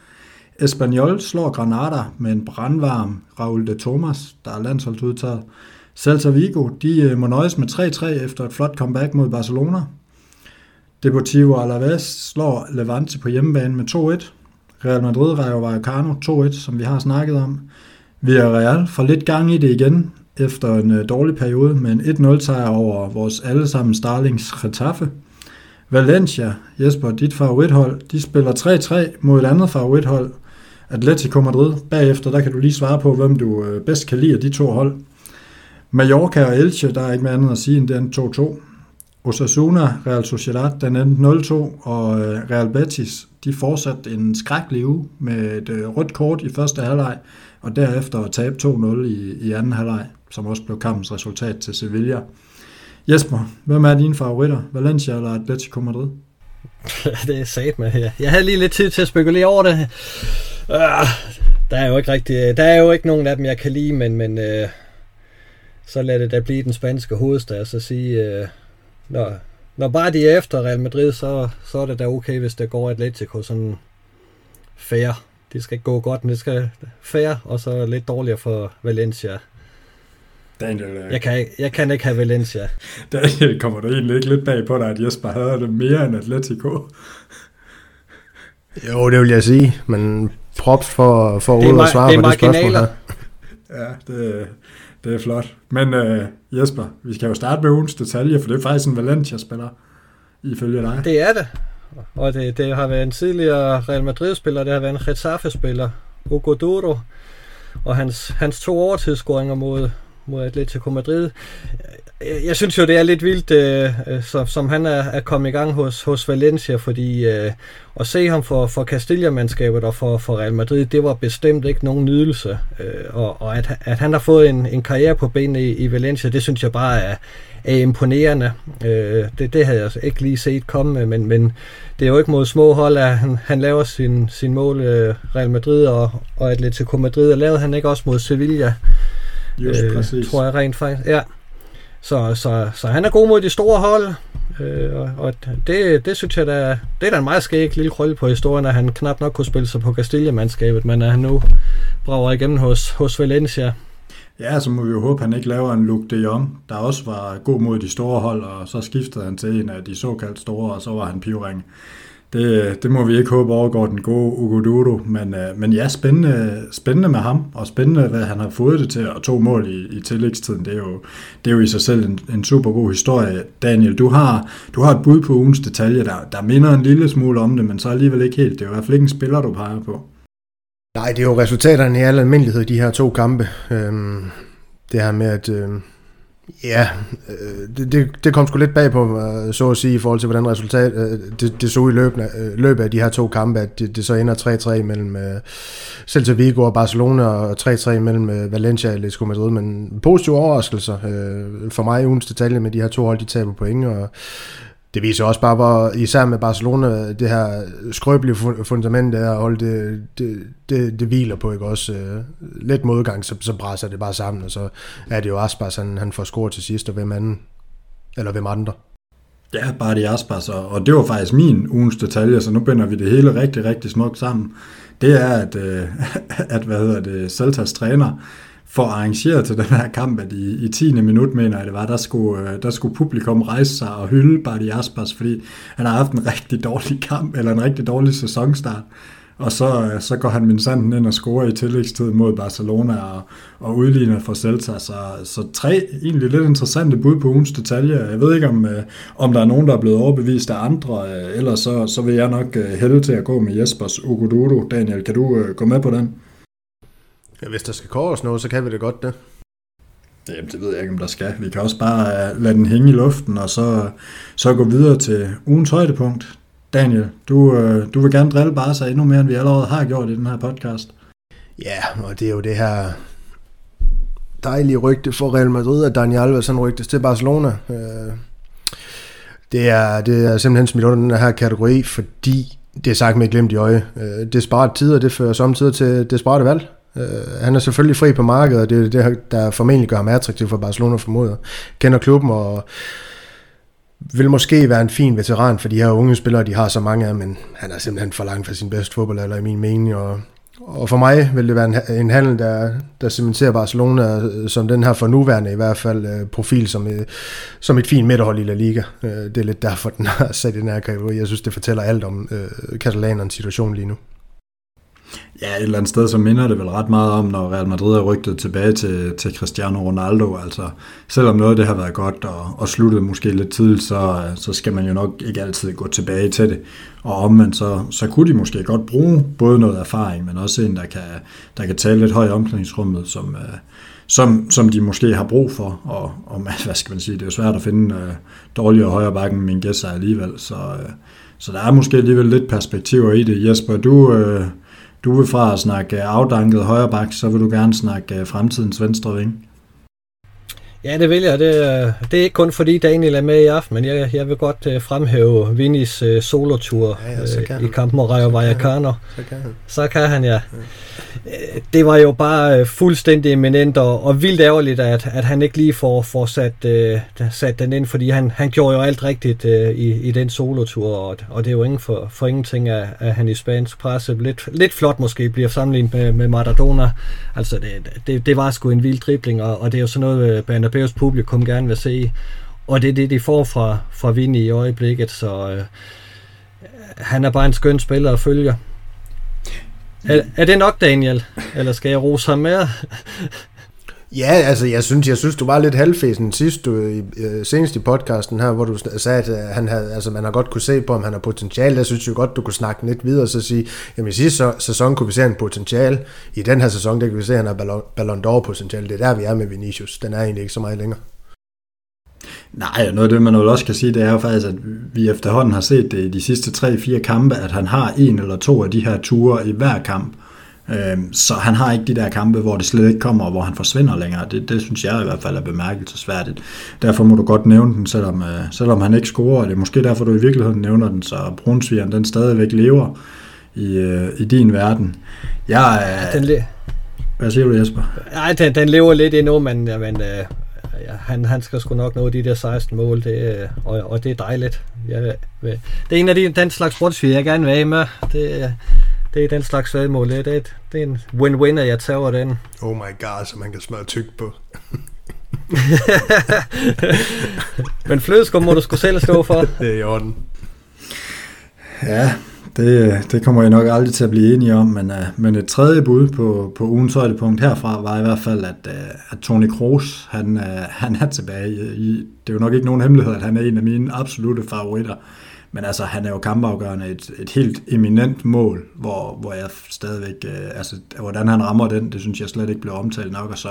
Espanyol slår Granada med en brandvarm Raul de Thomas, der er landsholdsudtaget. Celta Vigo de øh, må nøjes med 3-3 efter et flot comeback mod Barcelona. Deportivo Alaves slår Levante på hjemmebane med 2-1. Real Madrid Rayo Vallecano 2-1, som vi har snakket om. Villarreal får lidt gang i det igen efter en øh, dårlig periode med en 1-0 sejr over vores allesammen Starlings Getafe. Valencia, Jesper, dit favorithold, de spiller 3-3 mod et andet favorithold, Atletico Madrid. Bagefter, der kan du lige svare på, hvem du øh, bedst kan lide af de to hold. Mallorca og Elche, der er ikke mere andet at sige end den 2-2. Osasuna, Real Sociedad, den endte 0-2, og øh, Real Betis, de fortsatte en skrækkelig uge med et øh, rødt kort i første halvleg, og derefter tabe 2-0 i, i anden halvleg, som også blev kampens resultat til Sevilla. Jesper, hvem er dine favoritter? Valencia eller Atletico Madrid? det er sat med her. Jeg havde lige lidt tid til at spekulere over det. Uh, der er jo ikke rigtig, der er jo ikke nogen af dem, jeg kan lide, men, men uh, så lad det da blive den spanske hovedstad, så sige, uh, når, når bare de er efter Real Madrid, så, så er det da okay, hvis det går Atletico sådan fair. Det skal ikke gå godt, men det skal fair, og så lidt dårligere for Valencia. Daniel, øh, Jeg kan, jeg kan ikke have Valencia. Daniel, kommer du egentlig ikke lidt bag på dig, at Jesper havde det mere end Atletico? Jo, det vil jeg sige, men props for, for er ma- at svare det er på det spørgsmål her. Ja, det, det er flot. Men uh, Jesper, vi skal jo starte med ugens detalje, for det er faktisk en Valencia-spiller, ifølge dig. Det er det. Og det, det har været en tidligere Real Madrid-spiller, det har været en Getafe-spiller, Hugo Duro, og hans, hans to overtidsscoringer mod, mod Atletico Madrid. Jeg, jeg synes jo, det er lidt vildt, øh, øh som, som han er, er kommet i gang hos, hos Valencia, fordi øh, at se ham for, for Castilla-mandskabet og for, for Real Madrid, det var bestemt ikke nogen nydelse. Øh, og og at, at han har fået en, en karriere på benene i, i Valencia, det synes jeg bare er, er imponerende. Øh, det, det havde jeg altså ikke lige set komme, øh, men, men det er jo ikke mod små hold, at han, han laver sin, sin mål øh, Real Madrid og, og Atletico Madrid, og lavede han ikke også mod Sevilla, Just øh, præcis. tror jeg rent faktisk. Ja. Så, så, så han er god mod de store hold, øh, og, og det, det synes jeg da, det er da en meget skæg lille krølle på historien, at han knap nok kunne spille sig på Castilla-mandskabet, men at han nu brager igennem hos, hos Valencia. Ja, så må vi jo håbe, at han ikke laver en Luke de Jong, der også var god mod de store hold, og så skiftede han til en af de såkaldt store, og så var han pivring det, det må vi ikke håbe overgår den gode Ugodudo, men, øh, men ja, spændende, spændende med ham, og spændende, hvad han har fået det til, og to mål i, i tillægstiden, det er, jo, det er jo i sig selv en, en super god historie. Daniel, du har, du har et bud på ugens detalje, der, der minder en lille smule om det, men så alligevel ikke helt. Det er jo i hvert fald ikke en spiller, du peger på. Nej, det er jo resultaterne i al almindelighed, de her to kampe. Øhm, det her med, at Øhm Ja, øh, det, det, det kom sgu lidt bag på mig, så at sige, i forhold til, hvordan resultat, øh, det, det så i løbet, øh, løbet af de her to kampe, at det, det så ender 3-3 mellem øh, Celta Vigo og Barcelona, og 3-3 mellem Valencia og Atletico Madrid, men positive overraskelser for mig ugens detalje med de her to hold, de taber point, og det viser også bare, hvor især med Barcelona, det her skrøbelige fundament der, og det, det, det, det hviler på, ikke også? Øh, lidt modgang, så, så brænder det bare sammen, og så er det jo Aspas, han, han får scoret til sidst, og hvem anden, eller hvem andre. Ja, bare det Aspas, og, og det var faktisk min ugens detalje, så nu binder vi det hele rigtig, rigtig smukt sammen. Det er, at, øh, at hvad hedder det, Celtas træner, for arrangeret til den her kamp, at i, i 10. minut, mener jeg det var, der skulle, øh, der skulle publikum rejse sig og hylde Bardi Jaspers, fordi han har haft en rigtig dårlig kamp, eller en rigtig dårlig sæsonstart. Og så, øh, så går han min sanden ind og scorer i tillægstid mod Barcelona og, og udligner for Celta. Så, så tre egentlig lidt interessante bud på ugens detaljer. Jeg ved ikke, om, øh, om der er nogen, der er blevet overbevist af andre. Ellers så, så vil jeg nok hælde til at gå med Jespers Ugododo. Daniel, kan du gå med på den? Ja, hvis der skal kåres noget, så kan vi det godt det. Jamen, det ved jeg ikke, om der skal. Vi kan også bare uh, lade den hænge i luften, og så, så gå videre til ugens højdepunkt. Daniel, du, uh, du vil gerne drille Barca endnu mere, end vi allerede har gjort i den her podcast. Ja, og det er jo det her dejlige rygte for Real Madrid, at Daniel Alves han rygtes til Barcelona. Uh, det er, det er simpelthen smidt under den her kategori, fordi det er sagt med glemt i øje. Uh, desperat tider, det fører samtidig til desperate valg. Øh, han er selvfølgelig fri på markedet, og det er det, der formentlig gør ham attraktiv for Barcelona formoder. Kender klubben og vil måske være en fin veteran for de her unge spillere, de har så mange af, men han er simpelthen for langt fra sin bedste fodboldalder i min mening, og, og for mig vil det være en, en handel, der, der cementerer Barcelona øh, som den her for nuværende i hvert fald øh, profil som, øh, som et fint midterhold i La Liga. Det er lidt derfor, den har sat i den her kategori. Jeg synes, det fortæller alt om øh, katalanernes situation lige nu. Ja, et eller andet sted, så minder det vel ret meget om, når Real Madrid er rygtet tilbage til, til Cristiano Ronaldo. Altså, selvom noget af det har været godt og, og sluttet måske lidt tidligt, så, så skal man jo nok ikke altid gå tilbage til det. Og omvendt, så, så kunne de måske godt bruge både noget erfaring, men også en, der kan, der kan tale lidt højt i omklædningsrummet, som, øh, som, som de måske har brug for. Og, og hvad skal man sige, det er jo svært at finde uh, dårligere højre bakken min gæster alligevel. Så, uh, så der er måske alligevel lidt perspektiver i det. Jesper, du... Uh, du vil fra at snakke afdanket højre bak, så vil du gerne snakke øh, fremtidens venstre ving. Ja, det vil jeg. Det, det er ikke kun fordi Daniel er med i aften, men jeg, jeg vil godt uh, fremhæve Vinis uh, solotur ja, ja, uh, i kampen mod Rayo Vallecano. Så kan han. Så kan han, ja. ja. Det var jo bare uh, fuldstændig eminent og, og vildt ærgerligt, at, at han ikke lige får, får sat, uh, sat den ind, fordi han, han gjorde jo alt rigtigt uh, i, i den solotur, og, og det er jo ingen for, for ingenting, at, at han i spansk presse lidt, lidt flot måske bliver sammenlignet med, med Maradona. Altså, det, det, det var sgu en vild dribling, og, og det er jo sådan noget, europæisk publikum gerne vil se. Og det er det, de får fra, fra Vini i øjeblikket, så øh, han er bare en skøn spiller at følge. Er, er det nok, Daniel? Eller skal jeg rose ham mere? Ja, altså jeg synes, jeg synes du var lidt halvfæsen sidst du, i, øh, senest i podcasten her, hvor du sagde, at øh, han havde, altså, man har godt kunne se på, om han har potentiale. Jeg synes jo godt, du kunne snakke lidt videre og så sige, jamen i sidste sæson kunne vi se en potentiale. I den her sæson, der kan vi se, at han har Ballon, Ballon d'Or potentiale. Det er der, vi er med Vinicius. Den er egentlig ikke så meget længere. Nej, noget af det, man vel også kan sige, det er jo faktisk, at vi efterhånden har set det i de sidste 3-4 kampe, at han har en eller to af de her ture i hver kamp. Øhm, så han har ikke de der kampe, hvor det slet ikke kommer, og hvor han forsvinder længere. Det, det synes jeg i hvert fald er bemærkelsesværdigt. Derfor må du godt nævne den, selvom, øh, selvom han ikke scorer. Det er måske derfor, du i virkeligheden nævner den, så Brunsvigeren den stadigvæk lever i, øh, i din verden. Jeg, øh, den le- Hvad siger du, Jesper? Nej, den, den lever lidt endnu, men, men øh, ja, han, han skal sgu nok nå de der 16 mål, det, og, og det er dejligt. Jeg, det er en af de, den slags Brunsviger, jeg gerne vil have med. Det, det er den slags vedmål. Det er, det er en win-win, at jeg tager den. Oh my god, så man kan smøre tyk på. Men flødeskum må du skulle selv stå for. det er i orden. Ja, det, det kommer jeg nok aldrig til at blive enige om, men, uh, men et tredje bud på, på ugens højdepunkt herfra var i hvert fald, at, uh, at Toni Kroos, han, uh, han er tilbage. I, det er jo nok ikke nogen hemmelighed, at han er en af mine absolute favoritter. Men altså, han er jo kampafgørende et, et helt eminent mål, hvor, hvor jeg stadigvæk, øh, altså, hvordan han rammer den, det synes jeg slet ikke bliver omtalt nok, og så,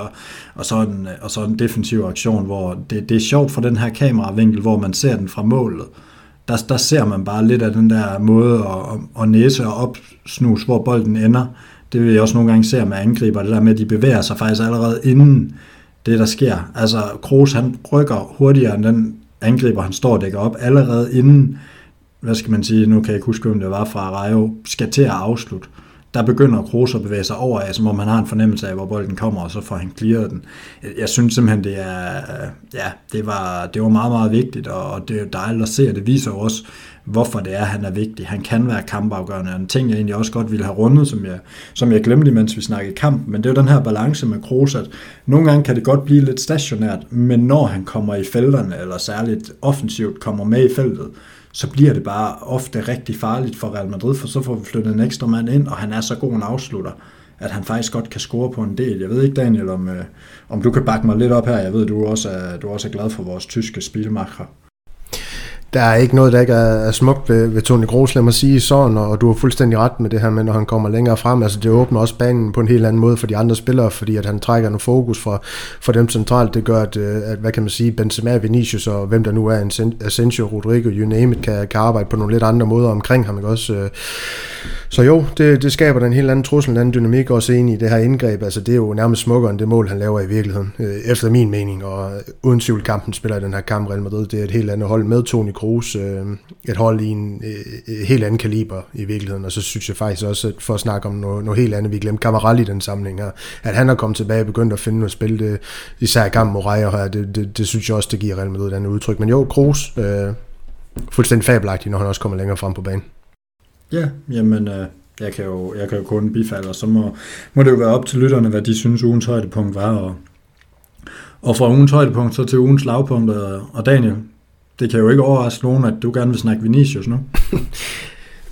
og så, en, og så en defensiv aktion, hvor det, det er sjovt for den her kameravinkel, hvor man ser den fra målet, der, der ser man bare lidt af den der måde at, at næse og opsnus, hvor bolden ender. Det vil jeg også nogle gange se med angriber, det der med, at de bevæger sig faktisk allerede inden det, der sker. Altså, Kroos, han rykker hurtigere end den angriber, han står og dækker op, allerede inden, hvad skal man sige, nu kan jeg ikke huske, hvem det var fra Rayo, skal til at afslutte der begynder Kroos at bevæge sig over af, som om han har en fornemmelse af, hvor bolden kommer, og så får han clearet den. Jeg synes simpelthen, det er, ja, det var, det var meget, meget vigtigt, og det er jo dejligt at se, og det viser jo også, hvorfor det er, han er vigtig. Han kan være kampafgørende, og en ting, jeg egentlig også godt ville have rundet, som jeg, som jeg glemte, mens vi snakkede kamp, men det er jo den her balance med Kroos, at nogle gange kan det godt blive lidt stationært, men når han kommer i felterne, eller særligt offensivt kommer med i feltet, så bliver det bare ofte rigtig farligt for Real Madrid, for så får vi flyttet en ekstra mand ind, og han er så god en afslutter, at han faktisk godt kan score på en del. Jeg ved ikke, Daniel, om, øh, om du kan bakke mig lidt op her. Jeg ved, du også er, du også er glad for vores tyske spilmakere. Der er ikke noget, der ikke er, smukt ved, ved Toni Kroos, lad mig sige sådan, og du har fuldstændig ret med det her med, når han kommer længere frem. Altså det åbner også banen på en helt anden måde for de andre spillere, fordi at han trækker noget fokus fra, fra dem centralt. Det gør, at, øh, at, hvad kan man sige, Benzema, Vinicius og hvem der nu er, Asensio, Rodrigo, you name it, kan, kan arbejde på nogle lidt andre måder omkring ham. Ikke også? Øh, så jo, det, det skaber den helt anden trussel, en anden dynamik også ind i det her indgreb. Altså det er jo nærmest smukkere end det mål, han laver i virkeligheden, øh, efter min mening. Og øh, uden tvivl kampen spiller i den her kamp Real Madrid. Det er et helt andet hold med Toni Kroos, øh, et hold i en øh, øh helt anden kaliber i virkeligheden, og så synes jeg faktisk også, at for at snakke om noget, noget helt andet, vi glemte Camarelli i den sammenhæng her, at han er kommet tilbage og begyndt at finde noget spil, det, især i kampen mod Rayo her, det, det, det, synes jeg også, det giver Real Madrid et andet udtryk. Men jo, Kroos, øh, fuldstændig fabelagtig, når han også kommer længere frem på banen. Ja, jamen, øh, jeg kan jo, jeg kan jo kun bifalde, og så må, må det jo være op til lytterne, hvad de synes ugens højdepunkt var, og, og fra ugens højdepunkt så til ugens lavpunkt, og Daniel, det kan jo ikke overraske nogen, at du gerne vil snakke Vinicius nu.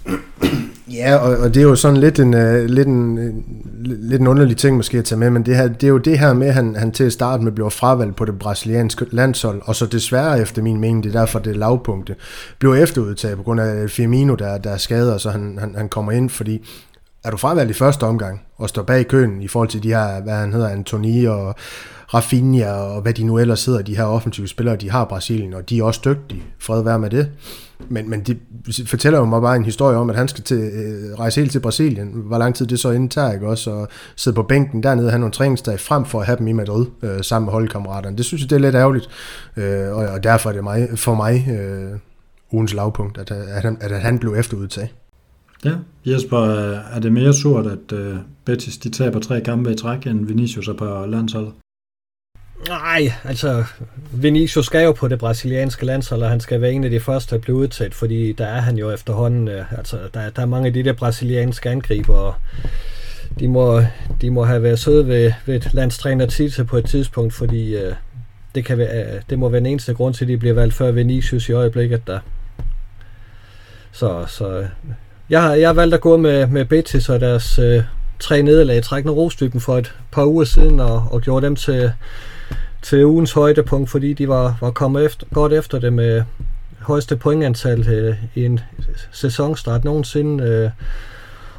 ja, og, og det er jo sådan lidt en, uh, lidt, en, uh, lidt en underlig ting måske at tage med, men det, her, det er jo det her med, at han, han til at starte med blev fravalgt på det brasilianske landshold, og så desværre efter min mening, det er derfor det er lavpunktet, blev efterudtaget på grund af Firmino, der, der er skadet, så han, han, han kommer ind, fordi er du fravalgt i første omgang, og står bag køen i forhold til de her, hvad han hedder, Antoni og, Rafinha og hvad de nu ellers hedder, de her offensive spillere, de har Brasilien, og de er også dygtige. Fred være med det. Men, men de fortæller jo mig bare en historie om, at han skal til, øh, rejse helt til Brasilien. Hvor lang tid det så indtager, ikke også? Og sidde på bænken dernede og have nogle træningsdage frem for at have dem i Madrid øh, sammen med holdkammeraterne. Det synes jeg, det er lidt ærgerligt. Øh, og, og derfor er det mig, for mig øh, ugens lavpunkt, at, at, han, at han blev efterudtaget. Ja, Jesper, er det mere surt, at uh, Betis de taber tre kampe i træk, end Vinicius er på landsholdet? Nej, altså Vinicius skal jo på det brasilianske landshold, og han skal være en af de første at blive udtaget, fordi der er han jo efterhånden, øh, altså der, der er mange af de der brasilianske angriber, og de må, de må have været søde ved, ved landstræner Tite på et tidspunkt, fordi øh, det, kan være, øh, det må være den eneste grund til, at de bliver valgt før Vinicius i øjeblikket der. Så, så øh, jeg, har, jeg har valgt at gå med, med Betis og deres øh, tre nederlag, trækkende rostypen for et par uger siden, og, og gjorde dem til til ugens højdepunkt, fordi de var, var kommet efter, godt efter det med højeste pointantal øh, i en sæsonstart nogensinde. Øh,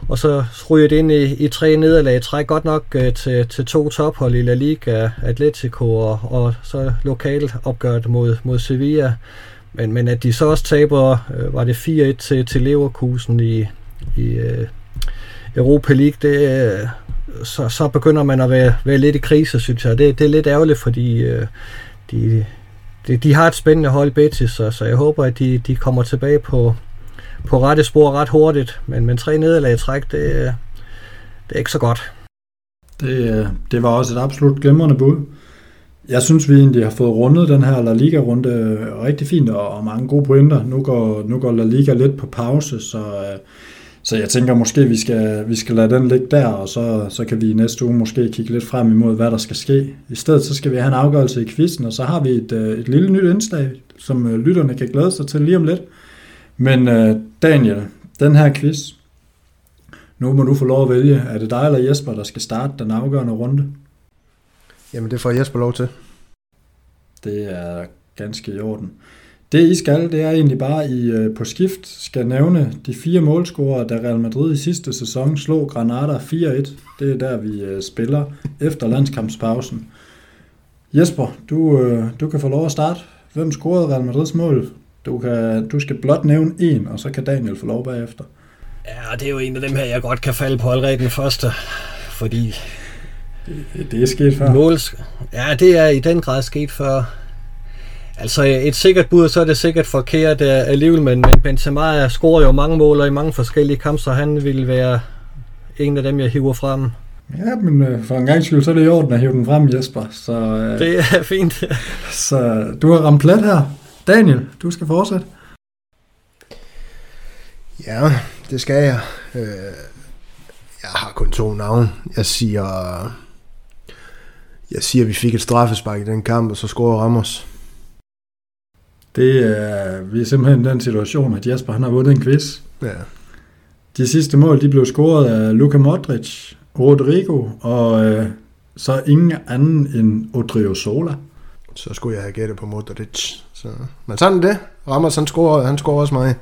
og så ryger det ind i, i tre nederlag. Træk godt nok øh, til, til to tophold i La Liga, Atletico og, og så lokalt opgørt mod, mod Sevilla. Men, men at de så også taber, øh, var det 4-1 til, til Leverkusen i, i øh, Europa League, det, øh, så, så begynder man at være, være lidt i krise, synes jeg. Det, det er lidt ærgerligt, fordi øh, de, de, de har et spændende hold Betis, så, så jeg håber, at de, de kommer tilbage på, på rette spor ret hurtigt. Men, men tre nederlag i træk, det, det er ikke så godt. Det, øh, det var også et absolut glimrende bud. Jeg synes, vi egentlig har fået rundet den her La Liga-runde øh, rigtig fint, og, og mange gode pointer. Nu går, nu går La Liga lidt på pause, så... Øh, så jeg tænker måske, vi skal, vi skal lade den ligge der, og så, så kan vi i næste uge måske kigge lidt frem imod, hvad der skal ske. I stedet så skal vi have en afgørelse i quizzen, og så har vi et, øh, et lille nyt indslag, som øh, lytterne kan glæde sig til lige om lidt. Men uh, Daniel, den her quiz. Nu må du få lov at vælge. Er det dig eller Jesper, der skal starte den afgørende runde? Jamen, det får Jesper lov til. Det er ganske i orden. Det I skal, det er egentlig bare, I øh, på skift skal nævne de fire målscorer, da Real Madrid i sidste sæson slog Granada 4-1. Det er der, vi øh, spiller efter landskampspausen. Jesper, du, øh, du kan få lov at starte. Hvem scorede Real Madrids mål? Du, kan, du skal blot nævne en, og så kan Daniel få lov bagefter. Ja, det er jo en af dem her, jeg godt kan falde på allerede den første, fordi... Det, det er sket før. Måls... Ja, det er i den grad sket før. Altså et sikkert bud, så er det sikkert forkert alligevel, men, men Benzema scorer jo mange mål i mange forskellige kampe, så han vil være en af dem, jeg hiver frem. Ja, men øh, for en gang skyld, så er det i orden at hive den frem, Jesper. Så, øh, det er fint. så du har ramt plet her. Daniel, du skal fortsætte. Ja, det skal jeg. Øh, jeg har kun to navne. Jeg siger, jeg siger, at vi fik et straffespark i den kamp, og så scorer Ramos. Det er, vi er simpelthen i den situation, at Jesper han har vundet en quiz. Ja. De sidste mål de blev scoret af Luka Modric, Rodrigo og øh, så ingen anden end Odriozola. Så skulle jeg have gættet på Modric. Så. Men sådan det. Ramos han scorer, han scorer også mig.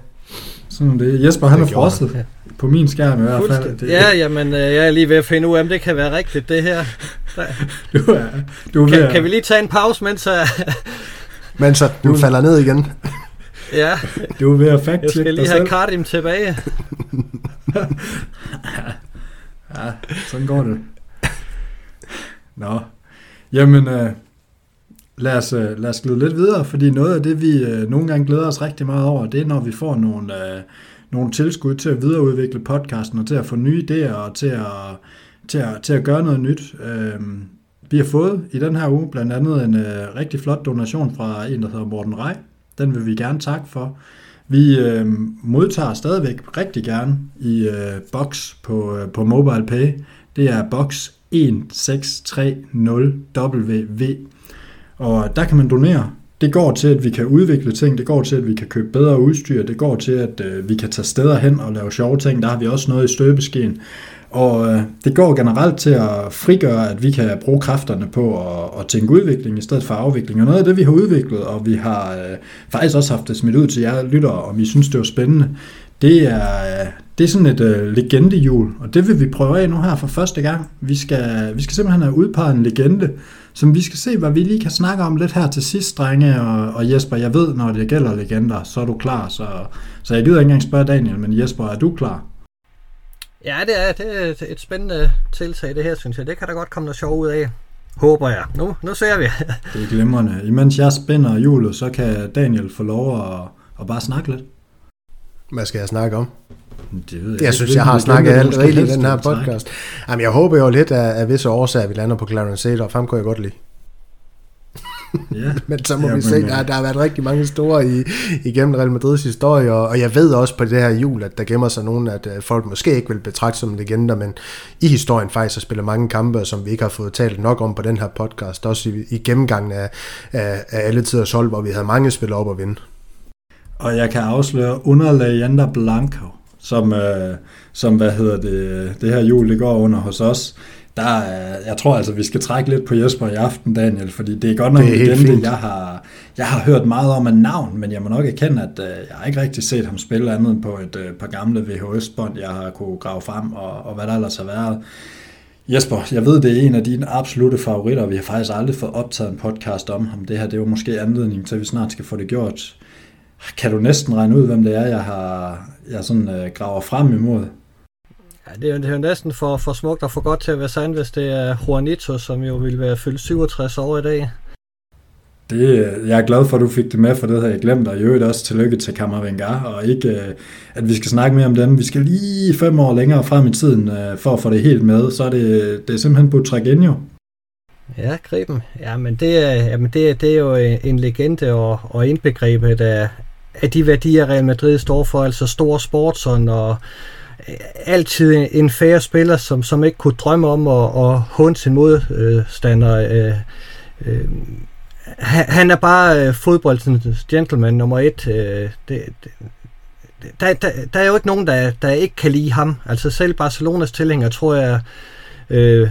Sådan det. Jesper han er frosset ja. på min skærm i hvert fald. Det, ja, jamen øh, jeg er lige ved at finde ud af, om det kan være rigtigt det her. du er, du er kan, kan vi lige tage en pause, mens jeg... Men så du, du falder ned igen. Ja. Du er ved at fact Jeg skal lige have Cardim tilbage. ja, sådan går det. Nå. Jamen, øh, lad, os, øh, lad os glide lidt videre, fordi noget af det, vi øh, nogle gange glæder os rigtig meget over, det er, når vi får nogle, øh, nogle tilskud til at videreudvikle podcasten, og til at få nye idéer, og til at, til at, til at gøre noget nyt. Øh, vi har fået i den her uge blandt andet en øh, rigtig flot donation fra en, der hedder Morten Rej. Den vil vi gerne takke for. Vi øh, modtager stadigvæk rigtig gerne i øh, box på, øh, på MobilePay. Det er box 1630WV. Og der kan man donere. Det går til, at vi kan udvikle ting, det går til, at vi kan købe bedre udstyr, det går til, at øh, vi kan tage steder hen og lave sjove ting. Der har vi også noget i støbeskeen. Og øh, det går generelt til at frigøre, at vi kan bruge kræfterne på at, at tænke udvikling i stedet for afvikling. Og noget af det, vi har udviklet, og vi har øh, faktisk også haft det smidt ud til jer lyttere, om I synes, det var spændende, det er, øh, det er sådan et øh, legendehjul, og det vil vi prøve af nu her for første gang. Vi skal, vi skal simpelthen have udpeget en legende, som vi skal se, hvad vi lige kan snakke om lidt her til sidst, drenge og, og Jesper. Jeg ved, når det gælder legender, så er du klar. Så, så jeg gider ikke engang spørge Daniel, men Jesper, er du klar? Ja, det er, det er et spændende tiltag, det her, synes jeg. Det kan der godt komme noget sjov ud af. Håber jeg. Nu, nu ser vi. det er glimrende. Imens jeg spænder hjulet, så kan Daniel få lov at, at bare snakke lidt. Hvad skal jeg snakke om? Det ved jeg, jeg synes, jeg har snakket alt rigeligt i den her podcast. Jamen, jeg håber jo lidt af, af visse årsager, at vi lander på Clarence og frem kunne jeg godt lide. Ja. men så må ja, vi se, der, der har været rigtig mange store i, igennem Real Madrids historie, og, og jeg ved også på det her jul, at der gemmer sig nogen, at uh, folk måske ikke vil betragte som legender, men i historien faktisk har spillet mange kampe, som vi ikke har fået talt nok om på den her podcast, også i, i gennemgangen af, af, af alle tiders hold, hvor vi havde mange spillere op at vinde. Og jeg kan afsløre under Leander Blanco, som, øh, som hvad hedder det, det her jul, det går under hos os, der, jeg tror altså, vi skal trække lidt på Jesper i aften, Daniel, fordi det er godt nok det igen, det, jeg har, jeg har hørt meget om en navn, men jeg må nok erkende, at øh, jeg har ikke rigtig set ham spille andet end på et øh, par gamle VHS-bånd, jeg har kunne grave frem, og, og hvad der ellers har været. Jesper, jeg ved, det er en af dine absolute favoritter, vi har faktisk aldrig fået optaget en podcast om ham. Det her det er jo måske anledning til, at vi snart skal få det gjort. Kan du næsten regne ud, hvem det er, jeg har jeg sådan, øh, graver frem imod? Ja, det, er jo, det er jo næsten for, for smukt og for godt til at være sandt, hvis det er Juanito, som jo ville være fyldt 67 år i dag. Det, jeg er glad for, at du fik det med, for det havde jeg glemt, og i øvrigt også tillykke til Kammervenga, og ikke, at vi skal snakke mere om dem. Vi skal lige fem år længere frem i tiden, for at få det helt med, så er det, det er simpelthen Butragenio. Ja, griben. Ja, men det er, jamen det, det er jo en legende og, og indbegrebet af, af de værdier, Real Madrid står for, altså stor sportsånd og altid en færre spiller, som, som ikke kunne drømme om at, at hunde sin modstander. Øh, øh, øh, han er bare øh, fodboldens gentleman nummer et. Øh, det, det, der, der, der er jo ikke nogen, der, der ikke kan lide ham. Altså selv Barcelonas tilhænger, tror jeg, øh,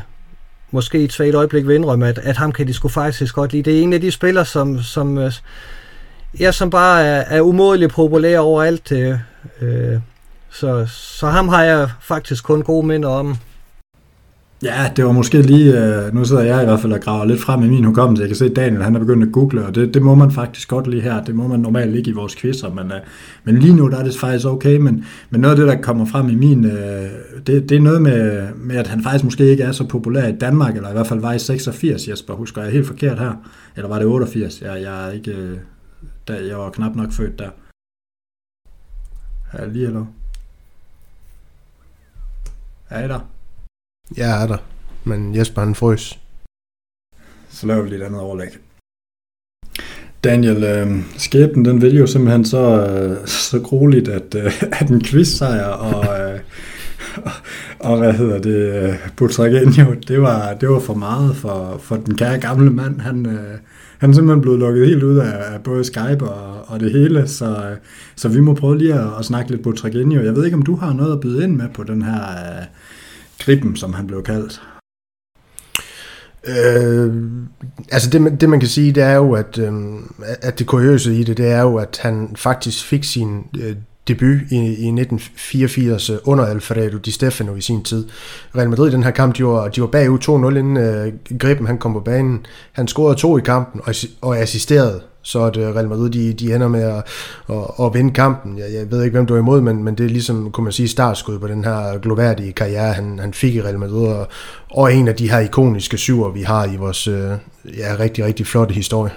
måske i et svagt øjeblik vil indrømme, at, at ham kan de sgu faktisk godt lide. Det er en af de spillere, som, som, øh, ja, som bare er, er umådeligt populær overalt. Øh, øh, så, så ham har jeg faktisk kun gode minder om. Ja, det var måske lige, øh, nu sidder jeg i hvert fald og graver lidt frem i min hukommelse. Jeg kan se, at Daniel han er begyndt at google, og det, det må man faktisk godt lige her. Det må man normalt ikke i vores quizzer, men, øh, men lige nu der er det faktisk okay. Men, men noget af det, der kommer frem i min, øh, det, det er noget med, med, at han faktisk måske ikke er så populær i Danmark, eller i hvert fald var i 86, Jesper. Husker jeg helt forkert her? Eller var det 88? Jeg, jeg er ikke, øh, der, jeg var knap nok født der. Er lige eller? Er I der? Jeg er der, men Jesper han frøs. Så laver vi lidt andet overlæg. Daniel, øh, skæbnen den vil jo simpelthen så, øh, så grueligt, at, øh, at en quiz-sejr og, øh, og, og, hvad hedder det, øh, Butragenio, det var, det var for meget for, for den kære gamle mand. Han, øh, han er simpelthen blevet lukket helt ud af, af både Skype og, og det hele, så, så vi må prøve lige at, at snakke lidt på Tregenio. Jeg ved ikke, om du har noget at byde ind med på den her... Øh, Griben, som han blev kaldt? Øh, altså det, det man kan sige, det er jo, at, øh, at det kuriøse i det, det er jo, at han faktisk fik sin øh, debut i, i 1984 øh, under Alfredo Di Stefano i sin tid. Real Madrid i den her kamp, de var, de var bagud 2-0 inden øh, Griben han kom på banen. Han scorede to i kampen og, og assisterede så at øh, Real Madrid de, de ender med at, at, at vinde kampen. Jeg, jeg ved ikke, hvem du er imod, men, men det er ligesom, kunne man sige, startskud på den her gloværdige karriere, han, han fik i Real Madrid, og, og en af de her ikoniske syver, vi har i vores øh, ja, rigtig, rigtig flotte historie.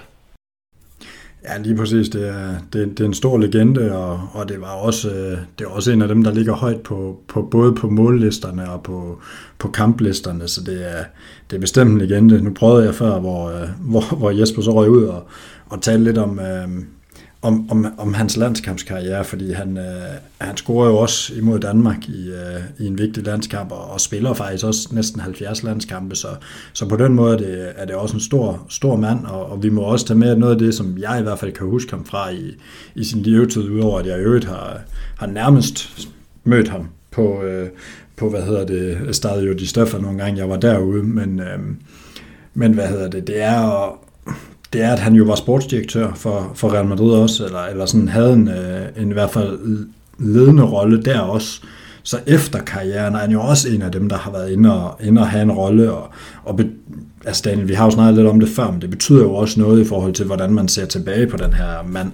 Ja, lige præcis. Det er, det, det er en stor legende, og, og det var også øh, det er også en af dem, der ligger højt på, på både på mållisterne og på, på kamplisterne, så det er, det er bestemt en legende. Nu prøvede jeg før, hvor, øh, hvor, hvor Jesper så røg ud og, og tale lidt om, øh, om, om, om hans landskampskarriere, fordi han, øh, han scorer jo også imod Danmark i, øh, i en vigtig landskamp, og, og spiller faktisk også næsten 70 landskampe, så, så på den måde er det, er det også en stor, stor mand, og, og vi må også tage med noget af det, som jeg i hvert fald kan huske ham fra i, i sin levetid, udover at jeg i øvrigt har, har nærmest mødt ham på, øh, på hvad hedder det, Stadio Di Stefano nogle gange, jeg var derude, men, øh, men hvad hedder det, det er det er, at han jo var sportsdirektør for, for Real Madrid også, eller, eller sådan havde en, øh, en i hvert fald ledende rolle der også. Så efter karrieren er han jo også en af dem, der har været inde og, inde og have en rolle. Og, og be, altså Daniel, vi har jo snakket lidt om det før, men det betyder jo også noget i forhold til, hvordan man ser tilbage på den her mand.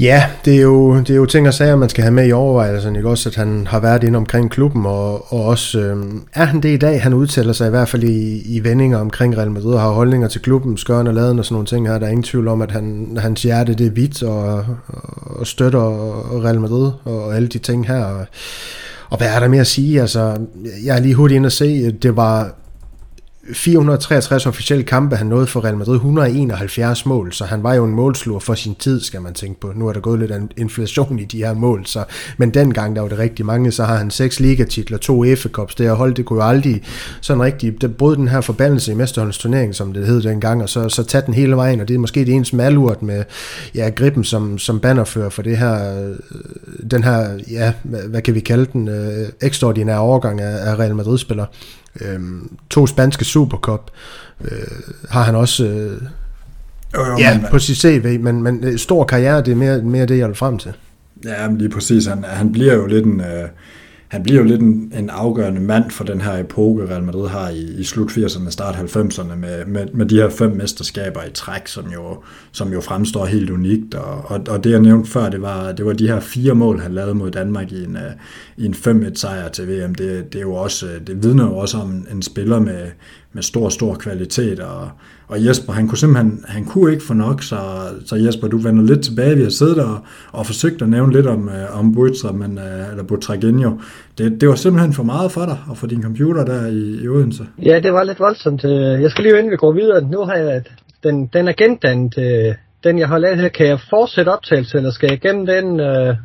Ja, det er, jo, det er jo ting og sager, man skal have med i overvejelsen. Ikke? Også at han har været inde omkring klubben, og, og også øh, er han det i dag. Han udtaler sig i hvert fald i, i vendinger omkring Real Madrid, og har holdninger til klubben, skøren og laden og sådan nogle ting her. Der er ingen tvivl om, at han, hans hjerte det er hvidt og, og støtter Real Madrid og alle de ting her. Og, og hvad er der mere at sige? Altså, jeg er lige hurtigt ind og se, det var 463 officielle kampe, han nåede for Real Madrid, 171 mål, så han var jo en målslur for sin tid, skal man tænke på. Nu er der gået lidt inflation i de her mål, så, men dengang der var det rigtig mange, så har han seks ligatitler, to FA Cups, det hold, det kunne jo aldrig sådan rigtig, det brød den her forbandelse i Mesterholdens turnering, som det hed dengang, og så, så tage den hele vejen, og det er måske det eneste malurt med ja, Grippen som, som bannerfører for det her, øh, den her, ja, hvad kan vi kalde den, øh, ekstraordinære overgang af, af Real Madrid-spillere. Øhm, to spanske Supercup øh, har han også øh, jo, jo, ja, men, på sit CV, men, men øh, stor karriere, det er mere, mere det, jeg vil frem til. Ja, lige præcis. Han, han bliver jo lidt en... Øh, han bliver jo lidt en, en afgørende mand for den her epoke, Real Madrid har i, i slut 80'erne, start 90'erne, med, med, med de her fem mesterskaber i træk, som jo, som jo fremstår helt unikt. Og, og, og det jeg nævnte før, det var, det var de her fire mål, han lavede mod Danmark i en, øh, i en 5-1 sejr til VM. Det, det, er jo også, øh, det vidner jo også om en, en spiller med, med stor, stor kvalitet, og, og Jesper, han kunne simpelthen han kunne ikke få nok, så, så Jesper, du vender lidt tilbage. Vi har siddet og, og forsøgt at nævne lidt om, uh, om Buitra, men, uh, eller Butragenio. Det, det var simpelthen for meget for dig og for din computer der i, i Odense. Ja, det var lidt voldsomt. Øh, jeg skal lige inden vi går videre. Nu har jeg den, den er gendannet. Den, jeg har lavet her, kan jeg fortsætte optagelse, eller skal jeg gennem den? Uh...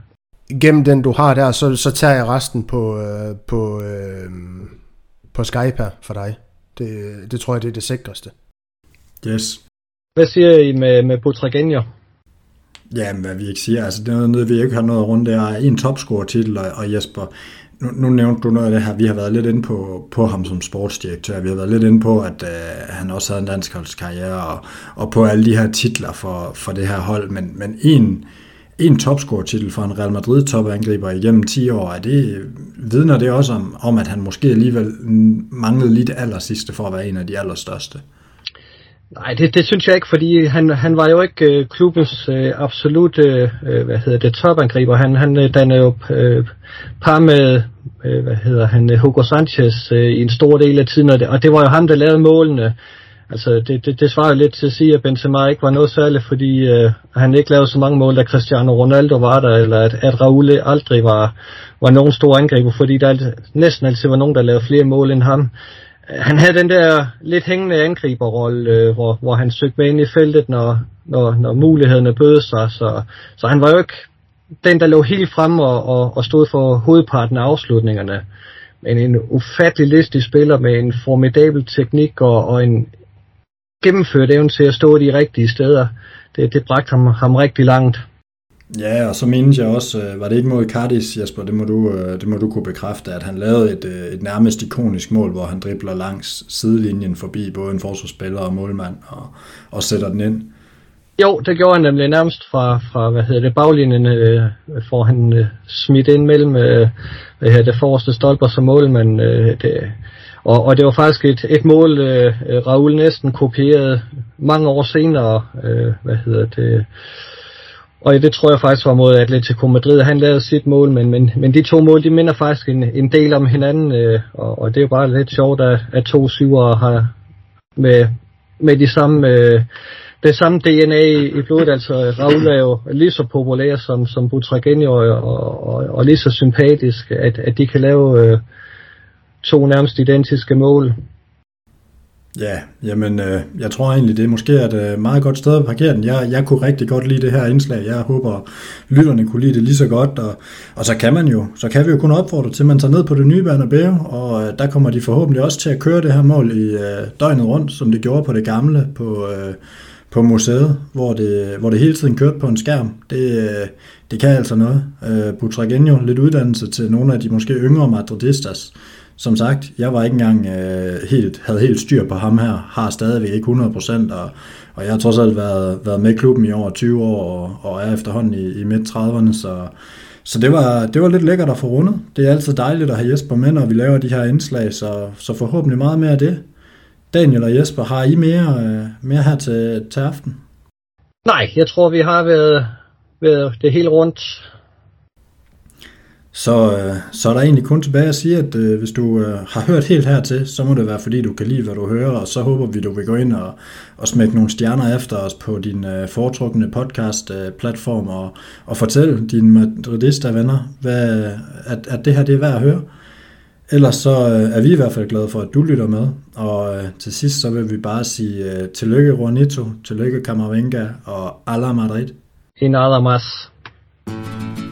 Gennem den, du har der, så, så tager jeg resten på, uh, på, uh, på Skype her for dig. Det, det tror jeg, det er det sikreste. Yes. Hvad siger I med, med Butragenio? Ja, men hvad vi ikke siger, altså det er noget, vi ikke har noget rundt, der er en topscorer-titel, og, og Jesper, nu, nu nævnte du noget af det her, vi har været lidt inde på, på ham som sportsdirektør, vi har været lidt inde på, at øh, han også havde en landsholdskarriere, og, og på alle de her titler for, for det her hold, men, men en, en topscore-titel for en Real Madrid topangriber igennem 10 år, er det, vidner det også om, om, at han måske alligevel manglede lige det aller sidste for at være en af de allerstørste? Nej, det, det synes jeg ikke, fordi han, han var jo ikke øh, klubbens øh, absolut øh, hvad hedder det, topangriber. Han, han øh, dannede jo øh, par med øh, hvad hedder han, øh, Hugo Sanchez øh, i en stor del af tiden, og det, og det var jo ham, der lavede målene. Altså, det, det, det svarer lidt til at sige, at Benzema ikke var noget særligt, fordi øh, han ikke lavede så mange mål, da Cristiano Ronaldo var der, eller at, at Raul aldrig var, var nogen stor angriber, fordi der næsten altid var nogen, der lavede flere mål end ham Øh, han havde den der lidt hængende angriberrolle, øh, hvor, hvor han søgte med ind i feltet, når, når, når mulighederne bød sig. Så, så han var jo ikke den, der lå helt frem og, og, og stod for hovedparten af afslutningerne. Men en ufattelig listig spiller med en formidabel teknik og, og en gennemført evne til at stå de rigtige steder. Det, det bragte ham, ham rigtig langt. Ja, og så mindes jeg også, øh, var det ikke mod Cardis, Jesper, det må du, øh, det må du kunne bekræfte, at han lavede et, øh, et nærmest ikonisk mål, hvor han dribler langs sidelinjen forbi både en forsvarsspiller og målmand og, og sætter den ind. Jo, det gjorde han nemlig nærmest fra, fra hvad hedder det, baglinjen, øh, får han øh, smidt ind mellem øh, hvad hedder det, forreste stolper som målmand. Øh, det, og, og det var faktisk et, et mål, øh, Raul næsten kopierede mange år senere, øh, hvad hedder det, og det tror jeg faktisk var mod Atletico Madrid. Han lavede sit mål, men, men, men de to mål, de minder faktisk en, en del om hinanden. Øh, og, og det er jo bare lidt sjovt, at, at to syvere har med, med de samme, øh, det samme DNA i, i blodet. Altså Raul er jo lige så populær som, som Butragenio, og, og, og lige så sympatisk, at, at de kan lave øh, to nærmest identiske mål. Ja, jamen, øh, jeg tror egentlig, det er måske et øh, meget godt sted at parkere den. Jeg, jeg kunne rigtig godt lide det her indslag. Jeg håber, lytterne kunne lide det lige så godt. Og, og så kan man jo, så kan vi jo kun opfordre til, at man tager ned på det nye Bernabeu, og øh, der kommer de forhåbentlig også til at køre det her mål i øh, døgnet rundt, som det gjorde på det gamle på, øh, på museet, hvor det, hvor det hele tiden kørte på en skærm. Det, øh, det kan altså noget. Øh, Butragenio, lidt uddannelse til nogle af de måske yngre madridistas, som sagt, jeg var ikke engang øh, helt, havde helt styr på ham her, har stadigvæk ikke 100%, og, og jeg har trods alt været, været med klubben i over 20 år, og, og er efterhånden i, i midt-30'erne, så, så det var, det var lidt lækkert at få rundet. Det er altid dejligt at have Jesper med, når vi laver de her indslag, så, så forhåbentlig meget mere af det. Daniel og Jesper, har I mere, øh, mere her til, til aften? Nej, jeg tror, vi har været, været det hele rundt så, øh, så er der egentlig kun tilbage at sige, at øh, hvis du øh, har hørt helt hertil, så må det være fordi, du kan lide, hvad du hører, og så håber vi, du vil gå ind og, og smække nogle stjerner efter os på din øh, foretrukne podcast-platform øh, og, og fortælle dine madridista-venner, hvad, at, at det her det er værd at høre. Ellers så øh, er vi i hvert fald glade for, at du lytter med, og øh, til sidst så vil vi bare sige øh, tillykke Juanito, tillykke Camavinga og Ala Madrid. En Ala Mas. thank you